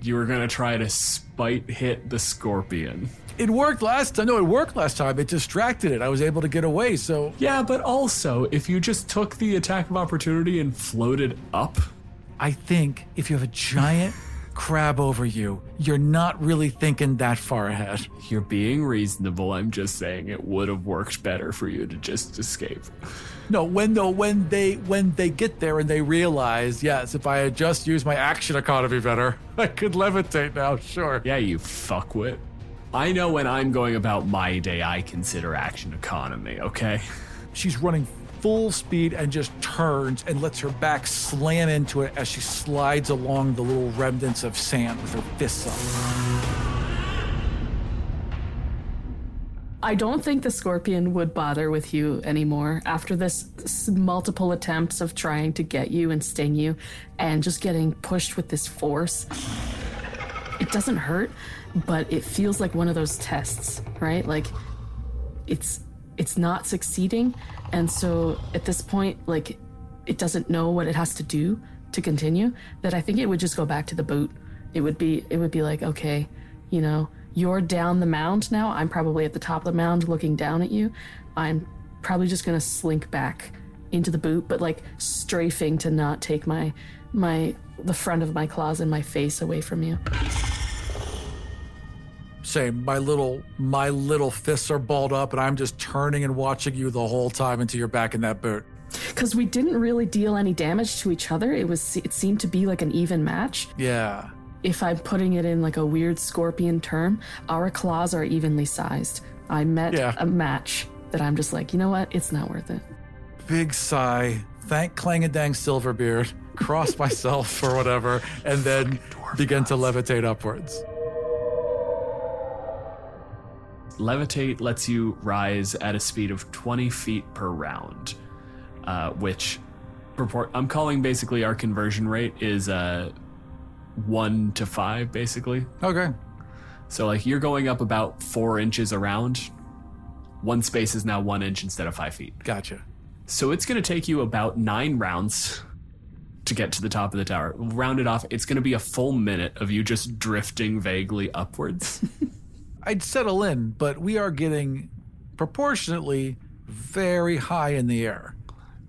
you were gonna try to spite hit the scorpion. It worked last time. No, it worked last time. It distracted it. I was able to get away. So Yeah, but also if you just took the attack of opportunity and floated up, I think if you have a giant crab over you, you're not really thinking that far ahead. you're being reasonable. I'm just saying it would have worked better for you to just escape. No, when though when they when they get there and they realize, yes, if I had just used my action economy better, I could levitate now. Sure. Yeah, you fuckwit. I know when I'm going about my day, I consider action economy, okay? She's running full speed and just turns and lets her back slam into it as she slides along the little remnants of sand with her fists up. I don't think the scorpion would bother with you anymore after this multiple attempts of trying to get you and sting you and just getting pushed with this force. It doesn't hurt, but it feels like one of those tests, right? Like it's it's not succeeding and so at this point like it doesn't know what it has to do to continue that I think it would just go back to the boot. It would be it would be like, okay, you know, you're down the mound now. I'm probably at the top of the mound looking down at you. I'm probably just going to slink back into the boot but like strafing to not take my my the front of my claws and my face away from you. Same. My little my little fists are balled up and I'm just turning and watching you the whole time until you're back in that boot. Cuz we didn't really deal any damage to each other. It was it seemed to be like an even match. Yeah. If I'm putting it in like a weird scorpion term, our claws are evenly sized. I met Yeah. a match that I'm just like, you know what? It's not worth it. Big sigh. Thank Clangeddin Silverbeard. Cross myself or whatever, and then begin to levitate upwards. Levitate lets you rise at a speed of 20 feet per round, uh, which purport I'm calling basically our conversion rate is uh, one to five, basically. Okay. So like you're going up about four inches around. One space is now one inch instead of five feet. Gotcha. So it's going to take you about nine rounds to get to the top of the tower. Round it off, it's going to be a full minute of you just drifting vaguely upwards. I'd settle in, but we are getting proportionately very high in the air.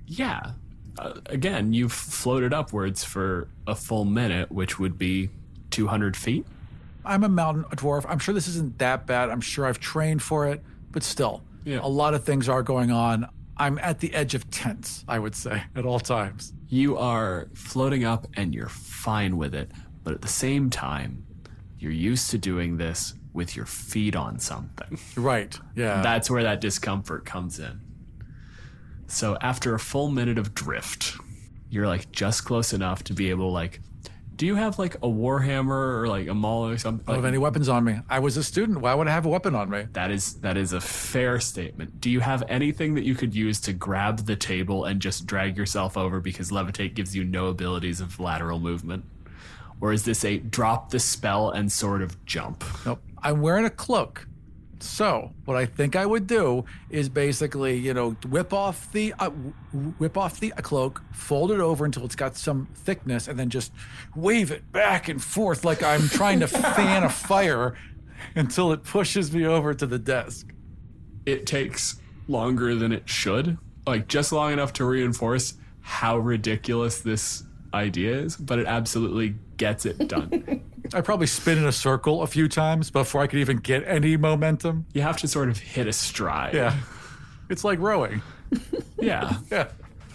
yeah. Uh, again, you've floated upwards for a full minute, which would be 200 feet. I'm a mountain dwarf. I'm sure this isn't that bad. I'm sure I've trained for it, but still, Yeah. a lot of things are going on. I'm at the edge of tense, I would say, at all times. You are floating up and you're fine with it, but at the same time, you're used to doing this with your feet on something. Right. Yeah. That's where that discomfort comes in. So after a full minute of drift, you're like just close enough to be able to like do you have like a warhammer or like a maul or something? I don't have any weapons on me. I was a student. Why would I have a weapon on me? that is that is a fair statement. Do you have anything that you could use to grab the table and just drag yourself over because levitate gives you no abilities of lateral movement? Or is this a drop the spell and sort of jump? Nope. I'm wearing a cloak. So what I think I would do is basically, you know, whip off the uh, whip off the cloak, fold it over until it's got some thickness, and then just wave it back and forth like I'm trying to fan a fire until it pushes me over to the desk. it takes longer than it should, like just long enough to reinforce how ridiculous this idea is, but it absolutely gets it done. I probably spin in a circle a few times before I could even get any momentum. you have to sort of hit a stride. Yeah. It's like rowing. Yeah. Yeah.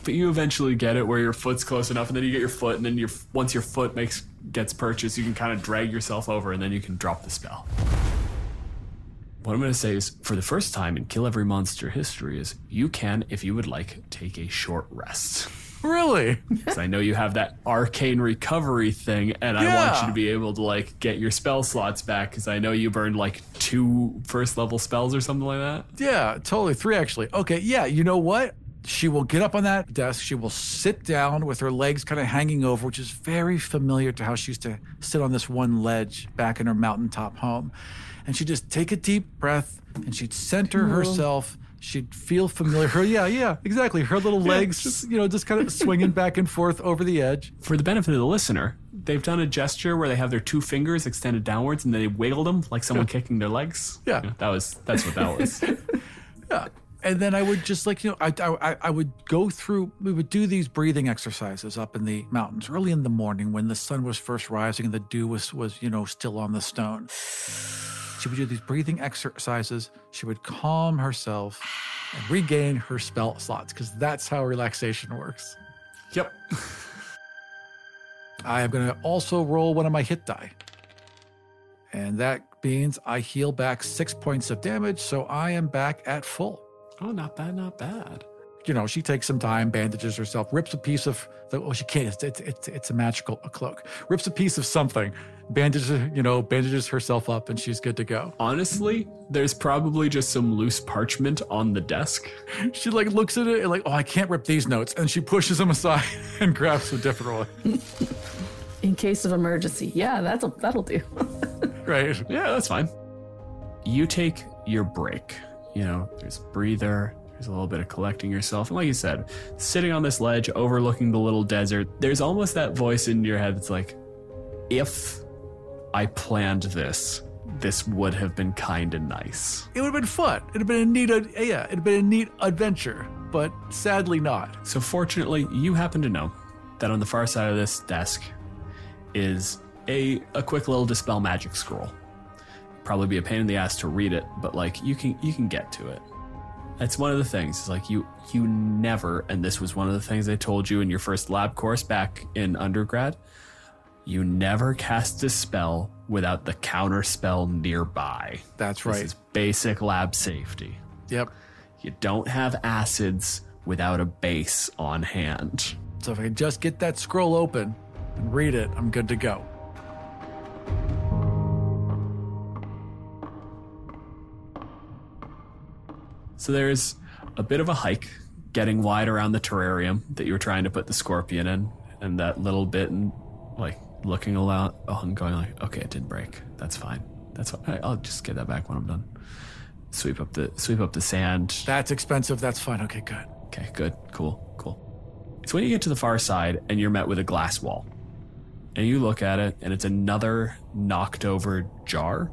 But you eventually get it where your foot's close enough and then you get your foot and then your once your foot makes gets purchased, you can kind of drag yourself over and then you can drop the spell. What I'm going to say is for the first time in Kill Every Monster history is you can if you would like take a short rest. Really? Because I know you have that arcane recovery thing, and I want you to be able to like get your spell slots back. Because I know you burned like two first level spells or something like that. Yeah, totally. Three actually. Okay, yeah, you know what? She will get up on that desk. She will sit down with her legs kind of hanging over, which is very familiar to how she used to sit on this one ledge back in her mountaintop home. And she'd just take a deep breath and she'd center herself. She'd feel familiar. Her, yeah, yeah, exactly. Her little legs, just, you know, just kind of swinging back and forth over the edge. For the benefit of the listener, they've done a gesture where they have their two fingers extended downwards and they wiggle them like someone kicking their legs. Yeah. that was that's what that was. Yeah. And then I would just like, you know, I, I, I would go through, we would do these breathing exercises up in the mountains early in the morning when the sun was first rising and the dew was, was you know, still on the stone. She would do these breathing exercises. She would calm herself and regain her spell slots because that's how relaxation works. yep. I am going to also roll one of my hit die. And that means I heal back six points of damage. So I am back at full. Oh, not bad, not bad. you know, she takes some time, bandages herself, rips a piece of the, oh, she can't, it's, it's, it's, it's a magical a cloak, rips a piece of something, bandages, you know, bandages herself up and she's good to go. Honestly, there's probably just some loose parchment on the desk. She like looks at it and like, oh, I can't rip these notes. And she pushes them aside and grabs a different one. In case of emergency. Yeah, that's a, that'll do. Right. Yeah, that's fine. You take your break. You know, there's breather, there's a little bit of collecting yourself. And like you said, sitting on this ledge overlooking the little desert, there's almost that voice in your head that's like, if I planned this, this would have been kind of nice. It would have been fun. It'd have been a neat, ad- yeah, it'd have been a neat adventure, but sadly not. So, fortunately, you happen to know that on the far side of this desk is a, a quick little dispel magic scroll. Probably be a pain in the ass to read it, but like you can you can get to it. That's one of the things. Is like you you never, and this was one of the things I told you in your first lab course back in undergrad. You never cast a spell without the counter spell nearby. That's right. This is basic lab safety. Yep. You don't have acids without a base on hand. So if I can just get that scroll open and read it, I'm good to go. So there's a bit of a hike getting wide around the terrarium that you were trying to put the scorpion in, and that little bit and like looking a lot, oh, and going like, okay, it didn't break. That's fine. That's fine. I'll just get that back when I'm done. Sweep up the sweep up the sand. That's expensive. That's fine. Okay, good. Okay, good, cool, cool. It's when you get to the far side and you're met with a glass wall. And you look at it and it's another knocked over jar.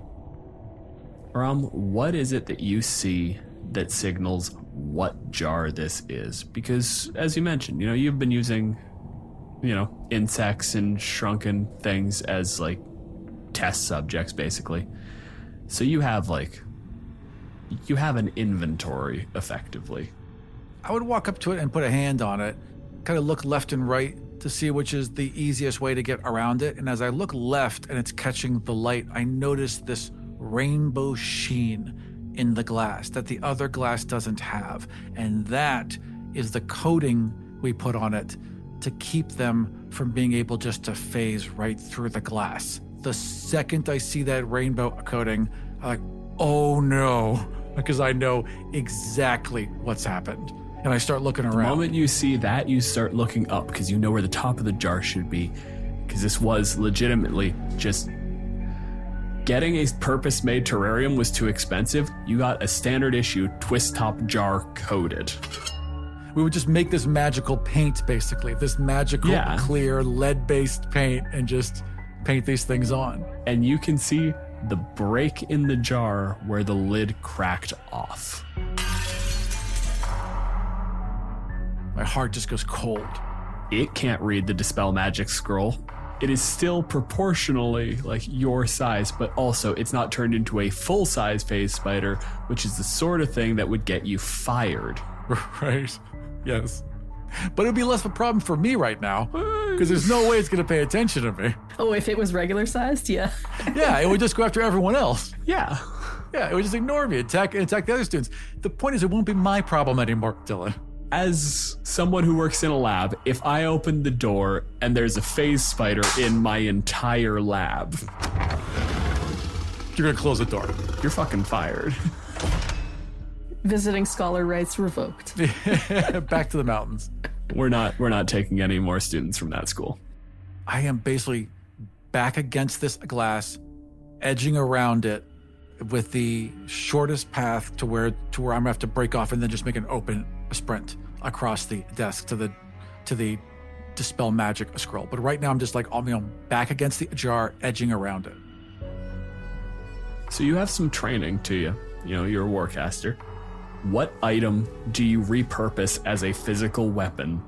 Ram, what is it that you see that signals what jar this is? Because as you mentioned, you know, you've been using, you know, insects and shrunken things as like test subjects basically. So you have like you have an inventory effectively. I would walk up to it and put a hand on it, kind of look left and right to see which is the easiest way to get around it. And as I look left and it's catching the light, I notice this rainbow sheen in the glass that the other glass doesn't have. And that is the coating we put on it to keep them from being able just to phase right through the glass. The second I see that rainbow coating, I'm like, oh no, because I know exactly what's happened. And I start looking around. The moment you see that, you start looking up because you know where the top of the jar should be. Because this was legitimately just getting a purpose made terrarium was too expensive. You got a standard issue twist top jar coated. We would just make this magical paint, basically, this magical, Yeah. clear, lead based paint, and just paint these things on. And you can see the break in the jar where the lid cracked off. My heart just goes cold. it can't read the dispel magic scroll. It is still proportionally like your size, but also it's not turned into a full size phase spider, which is the sort of thing that would get you fired. right? Yes. But it'd be less of a problem for me right now, because there's no way it's going to pay attention to me. Oh, if it was regular sized, yeah. Yeah, it would just go after everyone else. Yeah. Yeah, it would just ignore me, attack, attack the other students. The point is, it won't be my problem anymore, Dylan. As someone who works in a lab, if I open the door and there's a phase spider in my entire lab, You're going to close the door. you're fucking fired. Visiting scholar rights revoked. Back to the mountains. We're not we're not taking any more students from that school. I am basically back against this glass, edging around it with the shortest path to where to where I'm gonna have to break off and then just make an open sprint across the desk to the to the dispel magic scroll. But right now I'm just like I'm you know, back against the jar, edging around it. So you have some training to you. You know, you're a warcaster. What item do you repurpose as a physical weapon?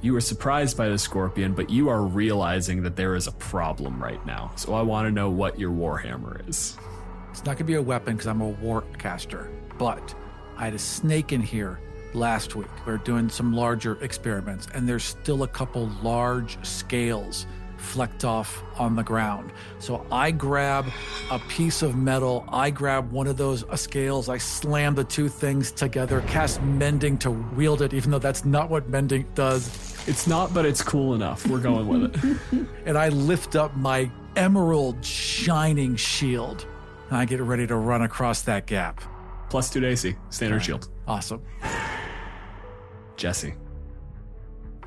You were surprised by the scorpion, but you are realizing that there is a problem right now. So I want to know what your warhammer is. It's not gonna be a weapon because I'm a warcaster, but I had a snake in here last week. We are doing some larger experiments, and there's still a couple large scales flecked off on the ground. So I grab a piece of metal, I grab one of those scales, I slam the two things together, cast mending to wield it, even though that's not what mending does. It's not, but it's cool enough. We're going with it. And I lift up my emerald shining shield, and I get ready to run across that gap. Plus two to AC, standard shield. Awesome. Jessie,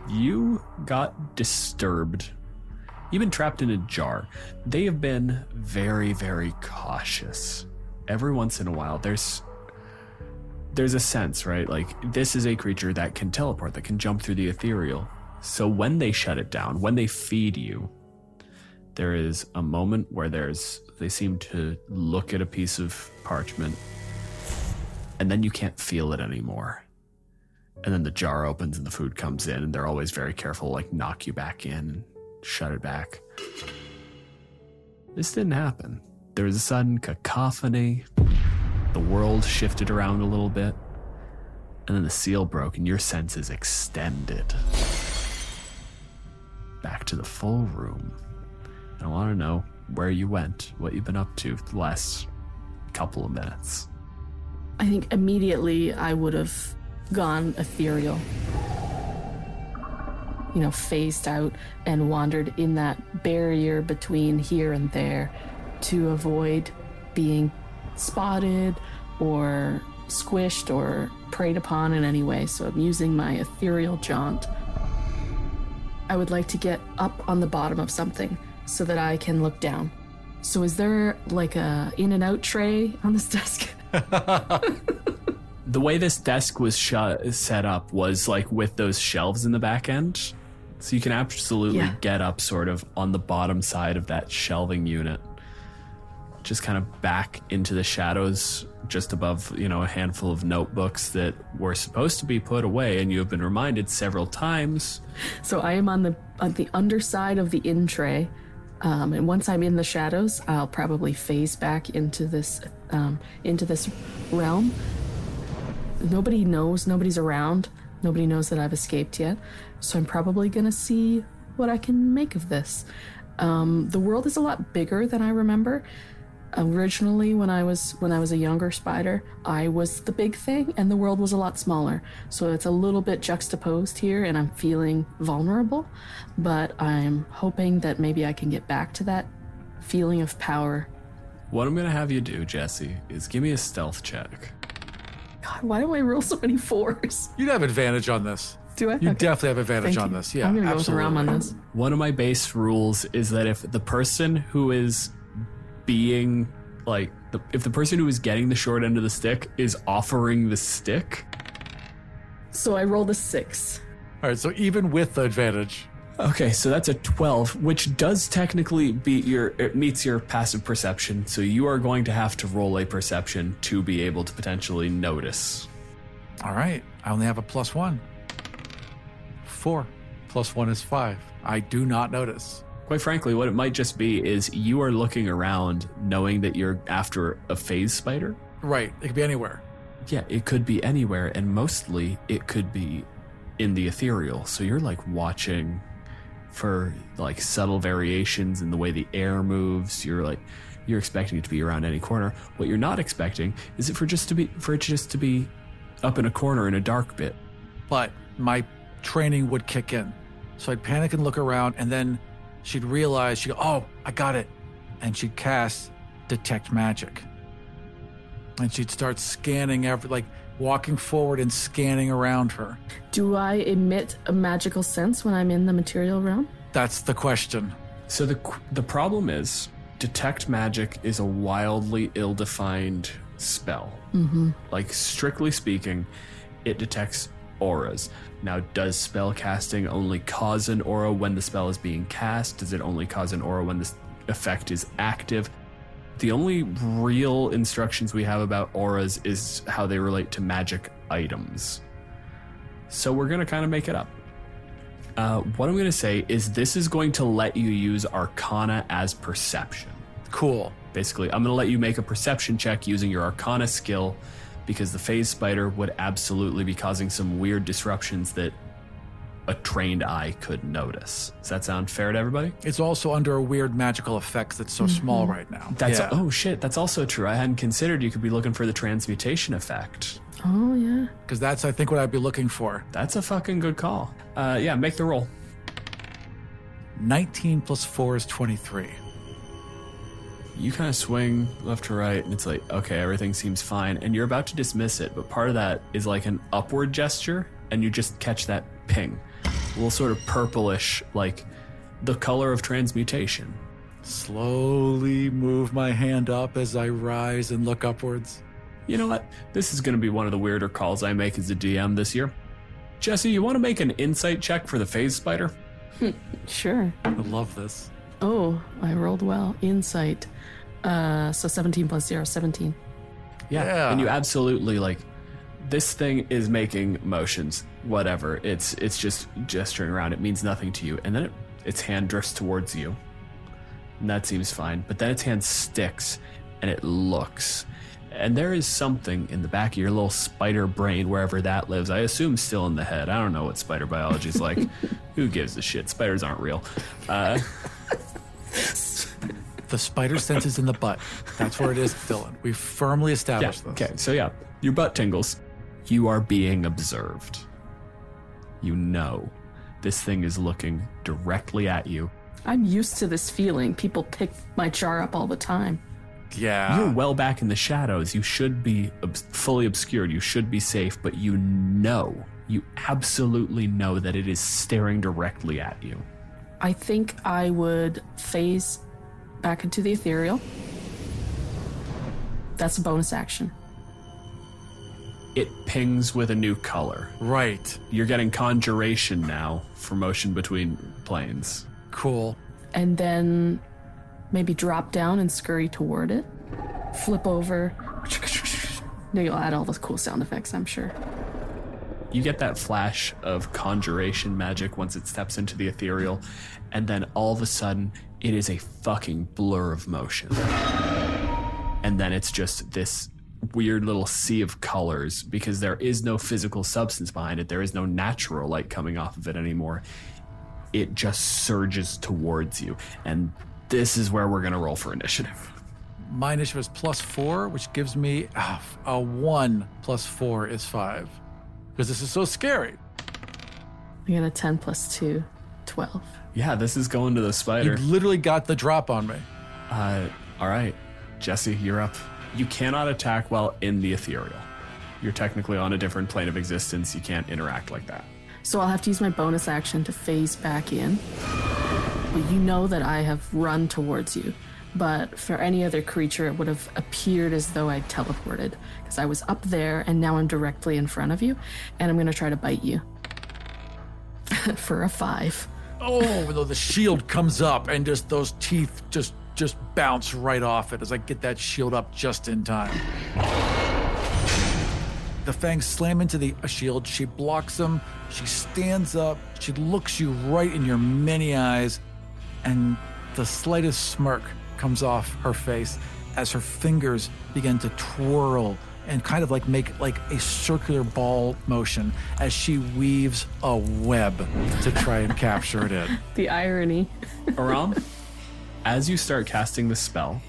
you got disturbed. You've been trapped in a jar. They have been very, very cautious. Every once in a while, there's there's a sense, right? Like this is a creature that can teleport, that can jump through the ethereal. So when they shut it down, when they feed you, there is a moment where there's they seem to look at a piece of parchment and then you can't feel it anymore and then the jar opens and the food comes in and they're always very careful like knock you back in shut it back. This didn't happen. There was a sudden cacophony. The world shifted around a little bit and then the seal broke and your senses extended back to the full room. And i want to know where you went what you've been up to the last couple of minutes. I think immediately I would have gone ethereal. You know, phased out and wandered in that barrier between here and there to avoid being spotted or squished or preyed upon in any way. So I'm using my ethereal jaunt. I would like to get up on the bottom of something so that I can look down. So is there like a in and out tray on this desk? the way this desk was set up was like with those shelves in the back end. So you can absolutely Yeah. get up sort of on the bottom side of that shelving unit. Just kind of back into the shadows just above, you know, a handful of notebooks that were supposed to be put away and you have been reminded several times. So I am on the on the underside of the in tray, um, and once I'm in the shadows, I'll probably phase back into this um, into this realm. Nobody knows. Nobody's around. Nobody knows that I've escaped yet. So I'm probably gonna see what I can make of this. Um, the world is a lot bigger than I remember. Originally, when I was when I was a younger spider, I was the big thing, and the world was a lot smaller. So it's a little bit juxtaposed here, and I'm feeling vulnerable. But I'm hoping that maybe I can get back to that feeling of power. What I'm to have you do, Jessie, is give me a stealth check. God, why do I roll so many fours? You'd have advantage on this. Do I? You Okay. definitely have advantage Thank on you. this. Yeah, I'm gonna go with. Ram on this. One of my base rules is that if the person who is being like the, if the person who is getting the short end of the stick is offering the stick, So I rolled a six. All right, so even with the advantage, Okay, so that's a 12, which does technically beat your it meets your passive perception. So you are going to have to roll a perception to be able to potentially notice. all right, I only have a plus one. Four. Plus one is five. I do not notice. Quite frankly, what it might just be is you are looking around knowing that you're after a phase spider. Right, it could be anywhere. Yeah, it could be anywhere, and mostly it could be in the ethereal. So you're like watching for like subtle variations in the way the air moves. You're like you're expecting it to be around any corner. What you're not expecting is it for just to be for it just to be up in a corner in a dark bit. But my training would kick in. So I'd panic and look around, and then she'd realize, she'd go, Oh, I got it. And she'd cast Detect Magic. And she'd start scanning every, like, walking forward and scanning around her. Do I emit a magical sense when I'm in the material realm? That's the question. So the the problem is, detect magic is a wildly ill-defined spell. Mm-hmm. Like strictly speaking, it detects auras. Now, does spell casting only cause an aura when the spell is being cast? Does it only cause an aura when the effect is active? The only real instructions we have about auras is how they relate to magic items. So we're gonna kind of make it up. Uh, what I'm going to say is this is going to let you use Arcana as perception. Cool. Basically, I'm going to let you make a perception check using your Arcana skill because the phase spider would absolutely be causing some weird disruptions that a trained eye could notice. Does that sound fair to everybody? It's also under a weird magical effect that's so small right now. That's yeah. oh shit, that's also true. I hadn't considered you could be looking for the transmutation effect. Oh, yeah. Because that's, I think, what I'd be looking for. That's a fucking good call. Uh, yeah, make the roll. 19 plus 4 is 23. you kind of swing left to right and it's like okay everything seems fine and you're about to dismiss it but part of that is like an upward gesture and you just catch that ping a little sort of purplish like the color of transmutation Slowly move my hand up as I rise and look upwards. you know what this is going to be one of the weirder calls i make as a dm this year Jessie you want to make an insight check for the phase spider Sure. I love this. Oh, I rolled well. Insight. Uh, so 17 plus 0, 17. Yeah. Yeah. And you absolutely like this thing is making motions, whatever. It's it's just gesturing around. It means nothing to you. And then it, its hand drifts towards you. And that seems fine. But then its hand sticks and it looks. And there is something in the back of your little spider brain, wherever that lives. I assume still in the head. I don't know what spider biology is like. Who gives a shit? Spiders aren't real. Uh, The spider sense is in the butt. That's where it is, Dylan. We've firmly Yeah. established this. Okay. So yeah, your butt tingles. You are being observed. You know, this thing is looking directly at you. I'm used to this feeling. People pick my jar up all the time. Yeah. You're well back in the shadows. You should be ob- fully obscured. You should be safe, but you know, you absolutely know that it is staring directly at you. I think I would phase back into the ethereal. That's a bonus action. It pings with a new color. right. You're getting conjuration now for motion between planes. Cool. And then maybe drop down and scurry toward it. Flip over. Now you'll add all those cool sound effects, I'm sure. You get that flash of conjuration magic once it steps into the ethereal, and then all of a sudden, it is a fucking blur of motion. And then it's just this weird little sea of colors because there is no physical substance behind it. There is no natural light coming off of it anymore. It just surges towards you. And this is where we're going to roll for initiative. My initiative is plus four, which gives me ah, a one plus four is five. Because this is so scary. I got a 10 plus 2, 12. Yeah, this is going to the spider. You literally got the drop on me. Uh, all right, Jessie, you're up. You cannot attack while in the ethereal. You're technically on a different plane of existence. You can't interact like that. So I'll have to use my bonus action to phase back in. Well, you know that I have run towards you, but for any other creature, it would have appeared as though I teleported because I was up there and now I'm directly in front of you, and I'm going to try to bite you for a five. Oh, though the shield comes up and just those teeth just just bounce right off it as I get that shield up just in time. The fangs slam into the shield. She blocks them. She stands up. She looks you right in your many eyes, and the slightest smirk comes off her face as her fingers begin to twirl and kind of like make like a circular ball motion as she weaves a web to try and capture it in. The irony. Aram, as you start casting the spell,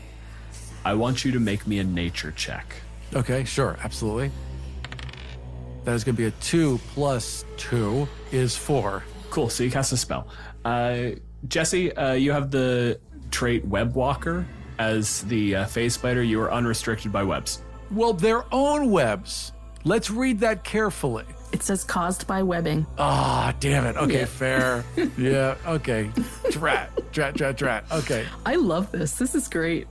I want you to make me a nature check. Okay, sure, absolutely. That is going to be a two plus two is four. Cool. So you cast a spell. Uh, Jesse, uh, you have the trait Web Walker. As the uh, phase spider, you are unrestricted by webs. Well, their own webs. Let's read that carefully. It says caused by webbing. Ah, damn it. Okay, Yeah. fair. yeah, okay. Drat, drat, drat, drat. Okay. I love this. This is great.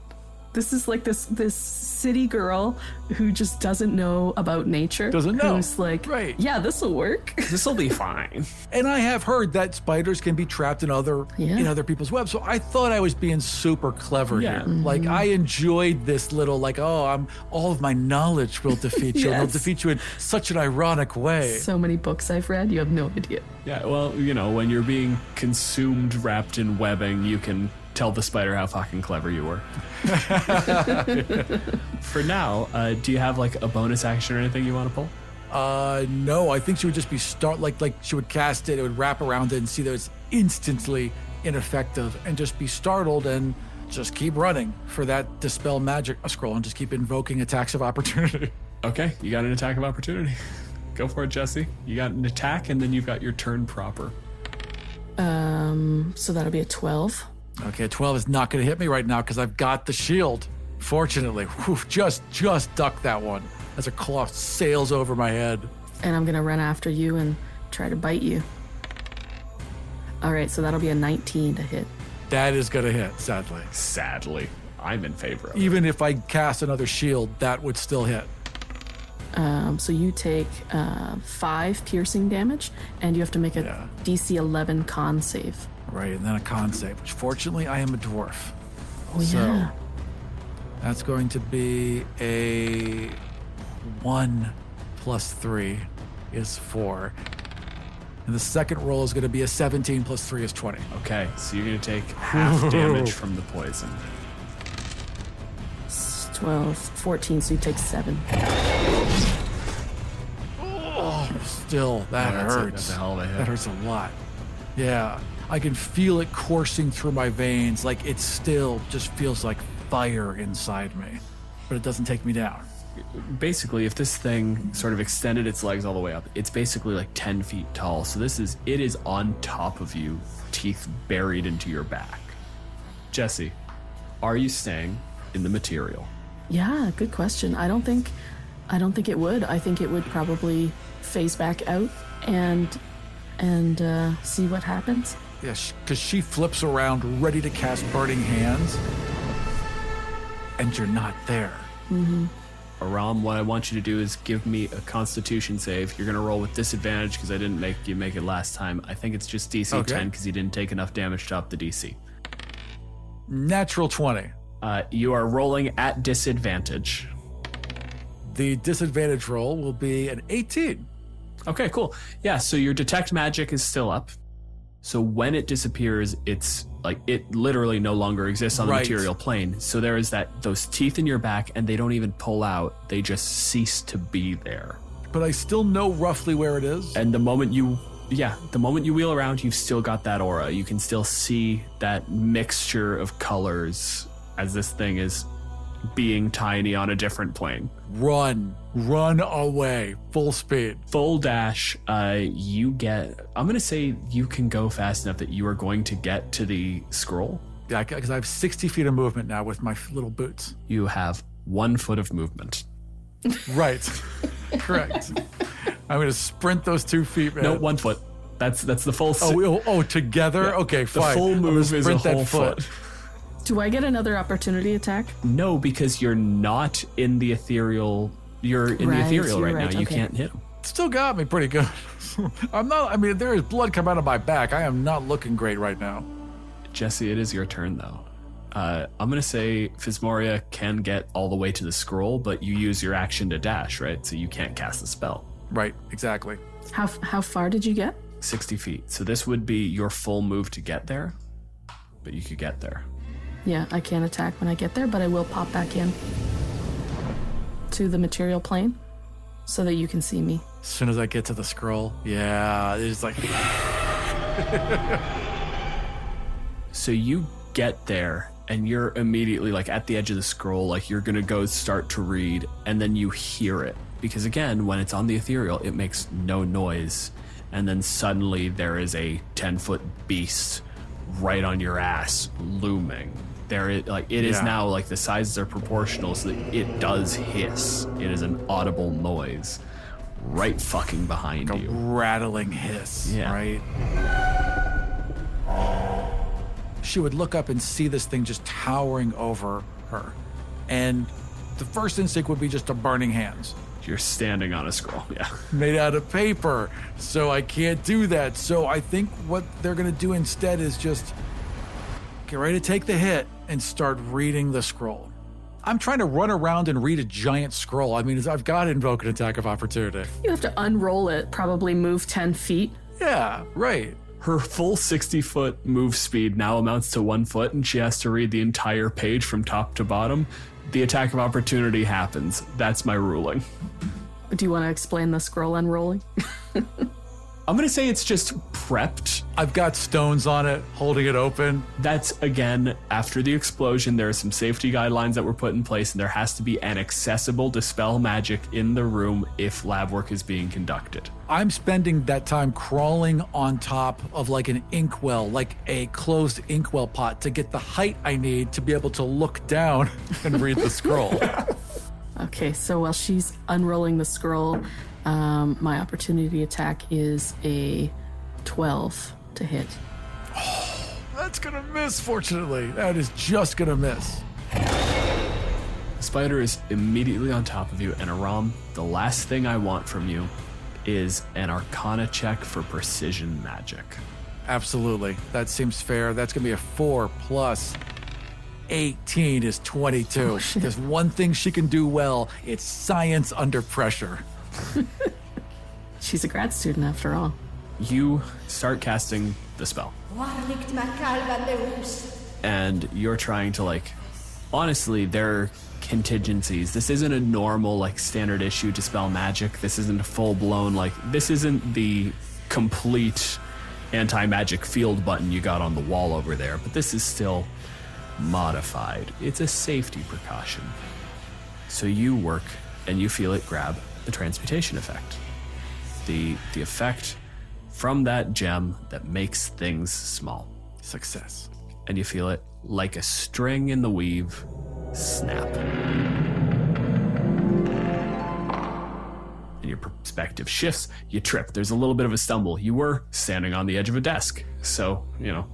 This is like this this city girl who just doesn't know about nature. Doesn't know. Who's like, Right. yeah, this will work. This will be fine. And I have heard that spiders can be trapped in other Yeah. in other people's webs. So I thought I was being super clever Yeah. here. Like mm-hmm. I enjoyed this little like, oh, I'm all of my knowledge will defeat you. And Yes. it'll defeat you in such an ironic way. so many books I've read, you have no idea. Yeah, well, you know, when you're being consumed, wrapped in webbing, you can tell the spider how fucking clever you were. For now, uh, do you have like a bonus action or anything you want to pull? Uh no, I think she would just be start like like she would cast it, it would wrap around it and see that it's instantly ineffective and just be startled and just keep running for that dispel magic scroll and just keep invoking attacks of opportunity. Okay, you got an attack of opportunity. Go for it, Jessie. You got an attack, and then you've got your turn proper. Um, so that'll be a 12. Okay, 12 is not going to hit me right now because I've got the shield. Fortunately, Whew, just just duck that one as a claw sails over my head. And I'm gonna run after you and try to bite you. Alright, so that'll be a 19 to hit. That is going to hit, sadly. Sadly, I'm in favor of it. Even if I cast another shield, that would still hit. Um, so you take uh, five piercing damage, and you have to make a Yeah. DC 11 con save. Right, and then a con save, which fortunately I am a dwarf. Oh So- yeah. That's going to be a 1 plus 3 is 4. And the second roll is going to be a 17 plus 3 is 20. Okay, so you're gonna take half damage from the poison. 12, 14, so you take seven. Oh, Still, that Yeah, that's a- hurts. that's a hell of a hit. That hurts a lot. Yeah, I can feel it coursing through my veins. Like it still just feels like fire inside me, but it doesn't take me down. basically if this thing sort of extended its legs all the way up it's basically like 10 feet tall so this is it is on top of you teeth buried into your back Jessie are you staying in the material Yeah, good question. I don't think, I don't think it would. I think it would probably phase back out and and uh, see what happens. Yeah, because she flips around, ready to cast Burning Hands, and you're not there. aram what i want you to do is give me a constitution save you're going to roll with disadvantage because i didn't make you make it last time i think it's just dc Okay. 10 because you didn't take enough damage to up the dc Natural 20. uh, you are rolling at disadvantage The disadvantage roll will be an 18. Okay, cool. Yeah, so your detect magic is still up. So when it disappears, it's like it literally no longer exists on the Right. material plane. So there is that those teeth in your back and they don't even pull out. They just cease to be there. But I still know roughly where it is. And the moment you yeah, the moment you wheel around, you've still got that aura. You can still see that mixture of colors as this thing is being tiny on a different plane. Run. Run away. Full speed. full dash uh you get i'm gonna say you can go fast enough that you are going to get to the scroll Yeah, because I have 60 feet of movement now with my little boots. you have one foot of movement Right. Correct. I'm going to sprint those two feet, man. no one foot that's that's the full Oh, oh, oh, together? Okay, fine. the full move is a whole foot Do I get another opportunity attack? no because you're not in the ethereal you're in Right, the ethereal you're right, right, now you okay. can't hit him Still got me pretty good. I'm not, I mean, there is blood coming out of my back. I am not looking great right now. Jessie it is your turn though uh, I'm gonna say Fismoria can get all the way to the scroll, but you use your action to dash, right? So you can't cast the spell. Right, exactly. How how far did you get? 60 feet. So this would be your full move to get there, but you could get there. Yeah, I can't attack when I get there, but I will pop back in to the material plane so that you can see me. As soon as I get to the scroll, yeah, it's like, So you get there and you're immediately like at the edge of the scroll, like you're gonna go start to read, and then you hear it. Because again, when it's on the ethereal, it makes no noise. And then suddenly there is a 10 foot beast right on your ass looming. There is like it is Yeah. now like the sizes are proportional so that it does hiss. It is an audible noise. right fucking behind a you. rattling hiss, Yeah. right? She would look up and see this thing just towering over her. And the first instinct would be just a burning hands. You're standing on a scroll. Yeah. Made out of paper. So I can't do that. So I think what they're going to do instead is just get ready to take the hit and start reading the scroll. I'm trying to run around and read a giant scroll. I mean, I've got to invoke an attack of opportunity. You have to unroll it, probably move 10 feet. Yeah, right. Her full 60 foot move speed now amounts to one foot, and she has to read the entire page from top to bottom. The attack of opportunity happens. That's my ruling. Do you want to explain the scroll unrolling? I'm going to say it's just prepped. I've got stones on it, holding it open. That's again, after the explosion, there are some safety guidelines that were put in place, and there has to be an accessible dispel magic in the room if lab work is being conducted. I'm spending that time crawling on top of like an inkwell, like a closed inkwell pot, to get the height I need to be able to look down and read the scroll. Okay, so while she's unrolling the scroll, um, my opportunity attack is a 12 to hit. That's gonna miss, fortunately. That is just gonna miss. The spider is immediately on top of you, and Aram, the last thing I want from you is an arcana check for precision magic. Absolutely. That seems fair. That's gonna be a four plus 18 is 22. There's one thing she can do well it's science under pressure. She's a grad student after all. You start casting the spell. and you're trying to like honestly there are contingencies. This isn't a normal like standard issue dispel magic. This isn't a full-blown like this isn't the complete anti-magic field button you got on the wall over there but this is still modified. It's a safety precaution. So you work and you feel it grab the transmutation effect the the effect from that gem that makes things small Success. and you feel it like a string in the weave snap. And your perspective shifts, you trip. There's a little bit of a stumble. You were standing on the edge of a desk. So, you know,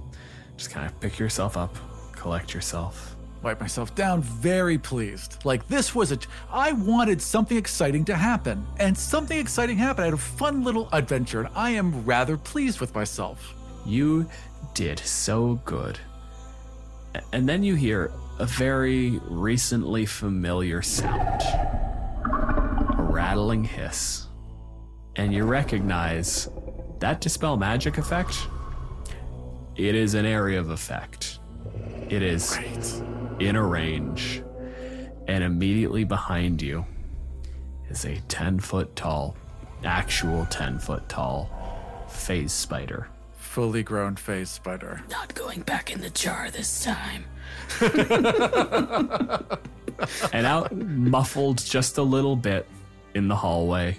just kind of pick yourself up, collect yourself. Wipe myself down, very pleased. Like this was a. I wanted something exciting to happen, and something exciting happened. I had a fun little adventure, and I am rather pleased with myself. You did so good. And then you hear a very recently familiar sound a rattling hiss. And you recognize that dispel magic effect. It is an area of effect. It is in a range. And immediately behind you is a 10 foot tall, actual 10 foot tall phase spider. Fully grown phase spider. Not going back in the jar this time. and out muffled just a little bit in the hallway.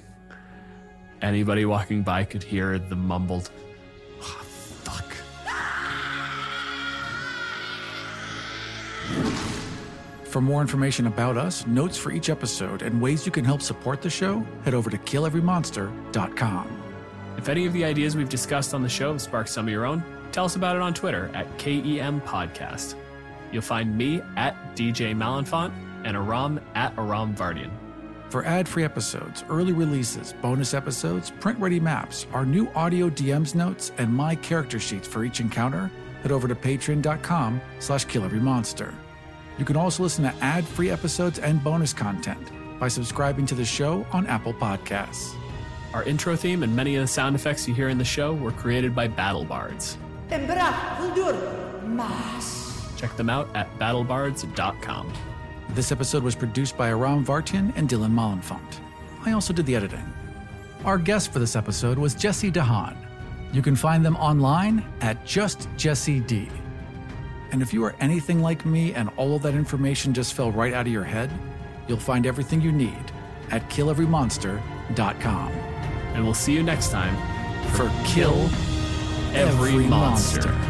Anybody walking by could hear the mumbled, For more information about us, notes for each episode, and ways you can help support the show, head over to killeverymonster.com. If any of the ideas we've discussed on the show have sparked some of your own, tell us about it on Twitter at KEM Podcast. You'll find me at DJ Malenfant and Aram at Aram Vartian. For ad free episodes, early releases, bonus episodes, print ready maps, our new audio DMs notes, and my character sheets for each encounter, head over to patreon.com slash killeverymonster. You can also listen to ad free episodes and bonus content by subscribing to the show on Apple Podcasts. Our intro theme and many of the sound effects you hear in the show were created by Battle Bards. Check them out at battlebards.com. This episode was produced by Aram Vartian and Dylan Malenfant. I also did the editing. Our guest for this episode was Jessie deHaan. You can find them online at Just Jessie D. And if you are anything like me and all of that information just fell right out of your head, you'll find everything you need at killeverymonster.com. And we'll see you next time For Kill Every, Every monster. Monster.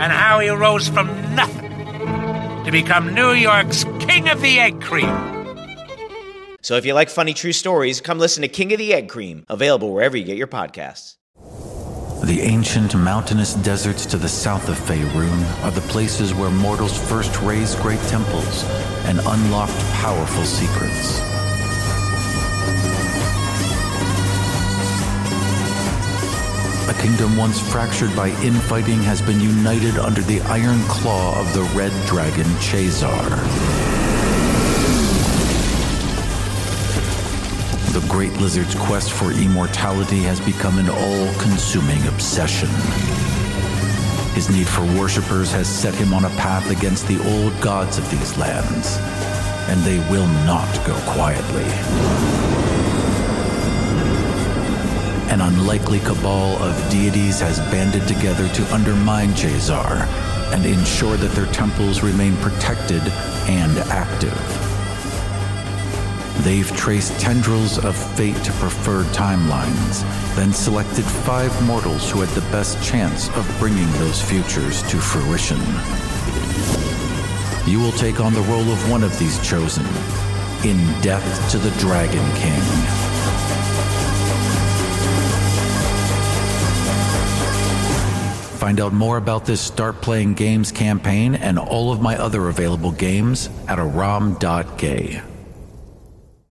and how he rose from nothing to become New York's King of the Egg Cream. So if you like funny true stories, come listen to King of the Egg Cream, available wherever you get your podcasts. The ancient mountainous deserts to the south of Faerun are the places where mortals first raised great temples and unlocked powerful secrets. A kingdom once fractured by infighting has been united under the iron claw of the red dragon Tchazzar. The great lizard's quest for immortality has become an all consuming obsession. His need for worshippers has set him on a path against the old gods of these lands, and they will not go quietly. An unlikely cabal of deities has banded together to undermine Tchazzar and ensure that their temples remain protected and active. They've traced tendrils of fate to preferred timelines, then selected five mortals who had the best chance of bringing those futures to fruition. You will take on the role of one of these chosen in Death to the Dragon King. Find out more about this Start Playing Games campaign and all of my other available games at aram.gay.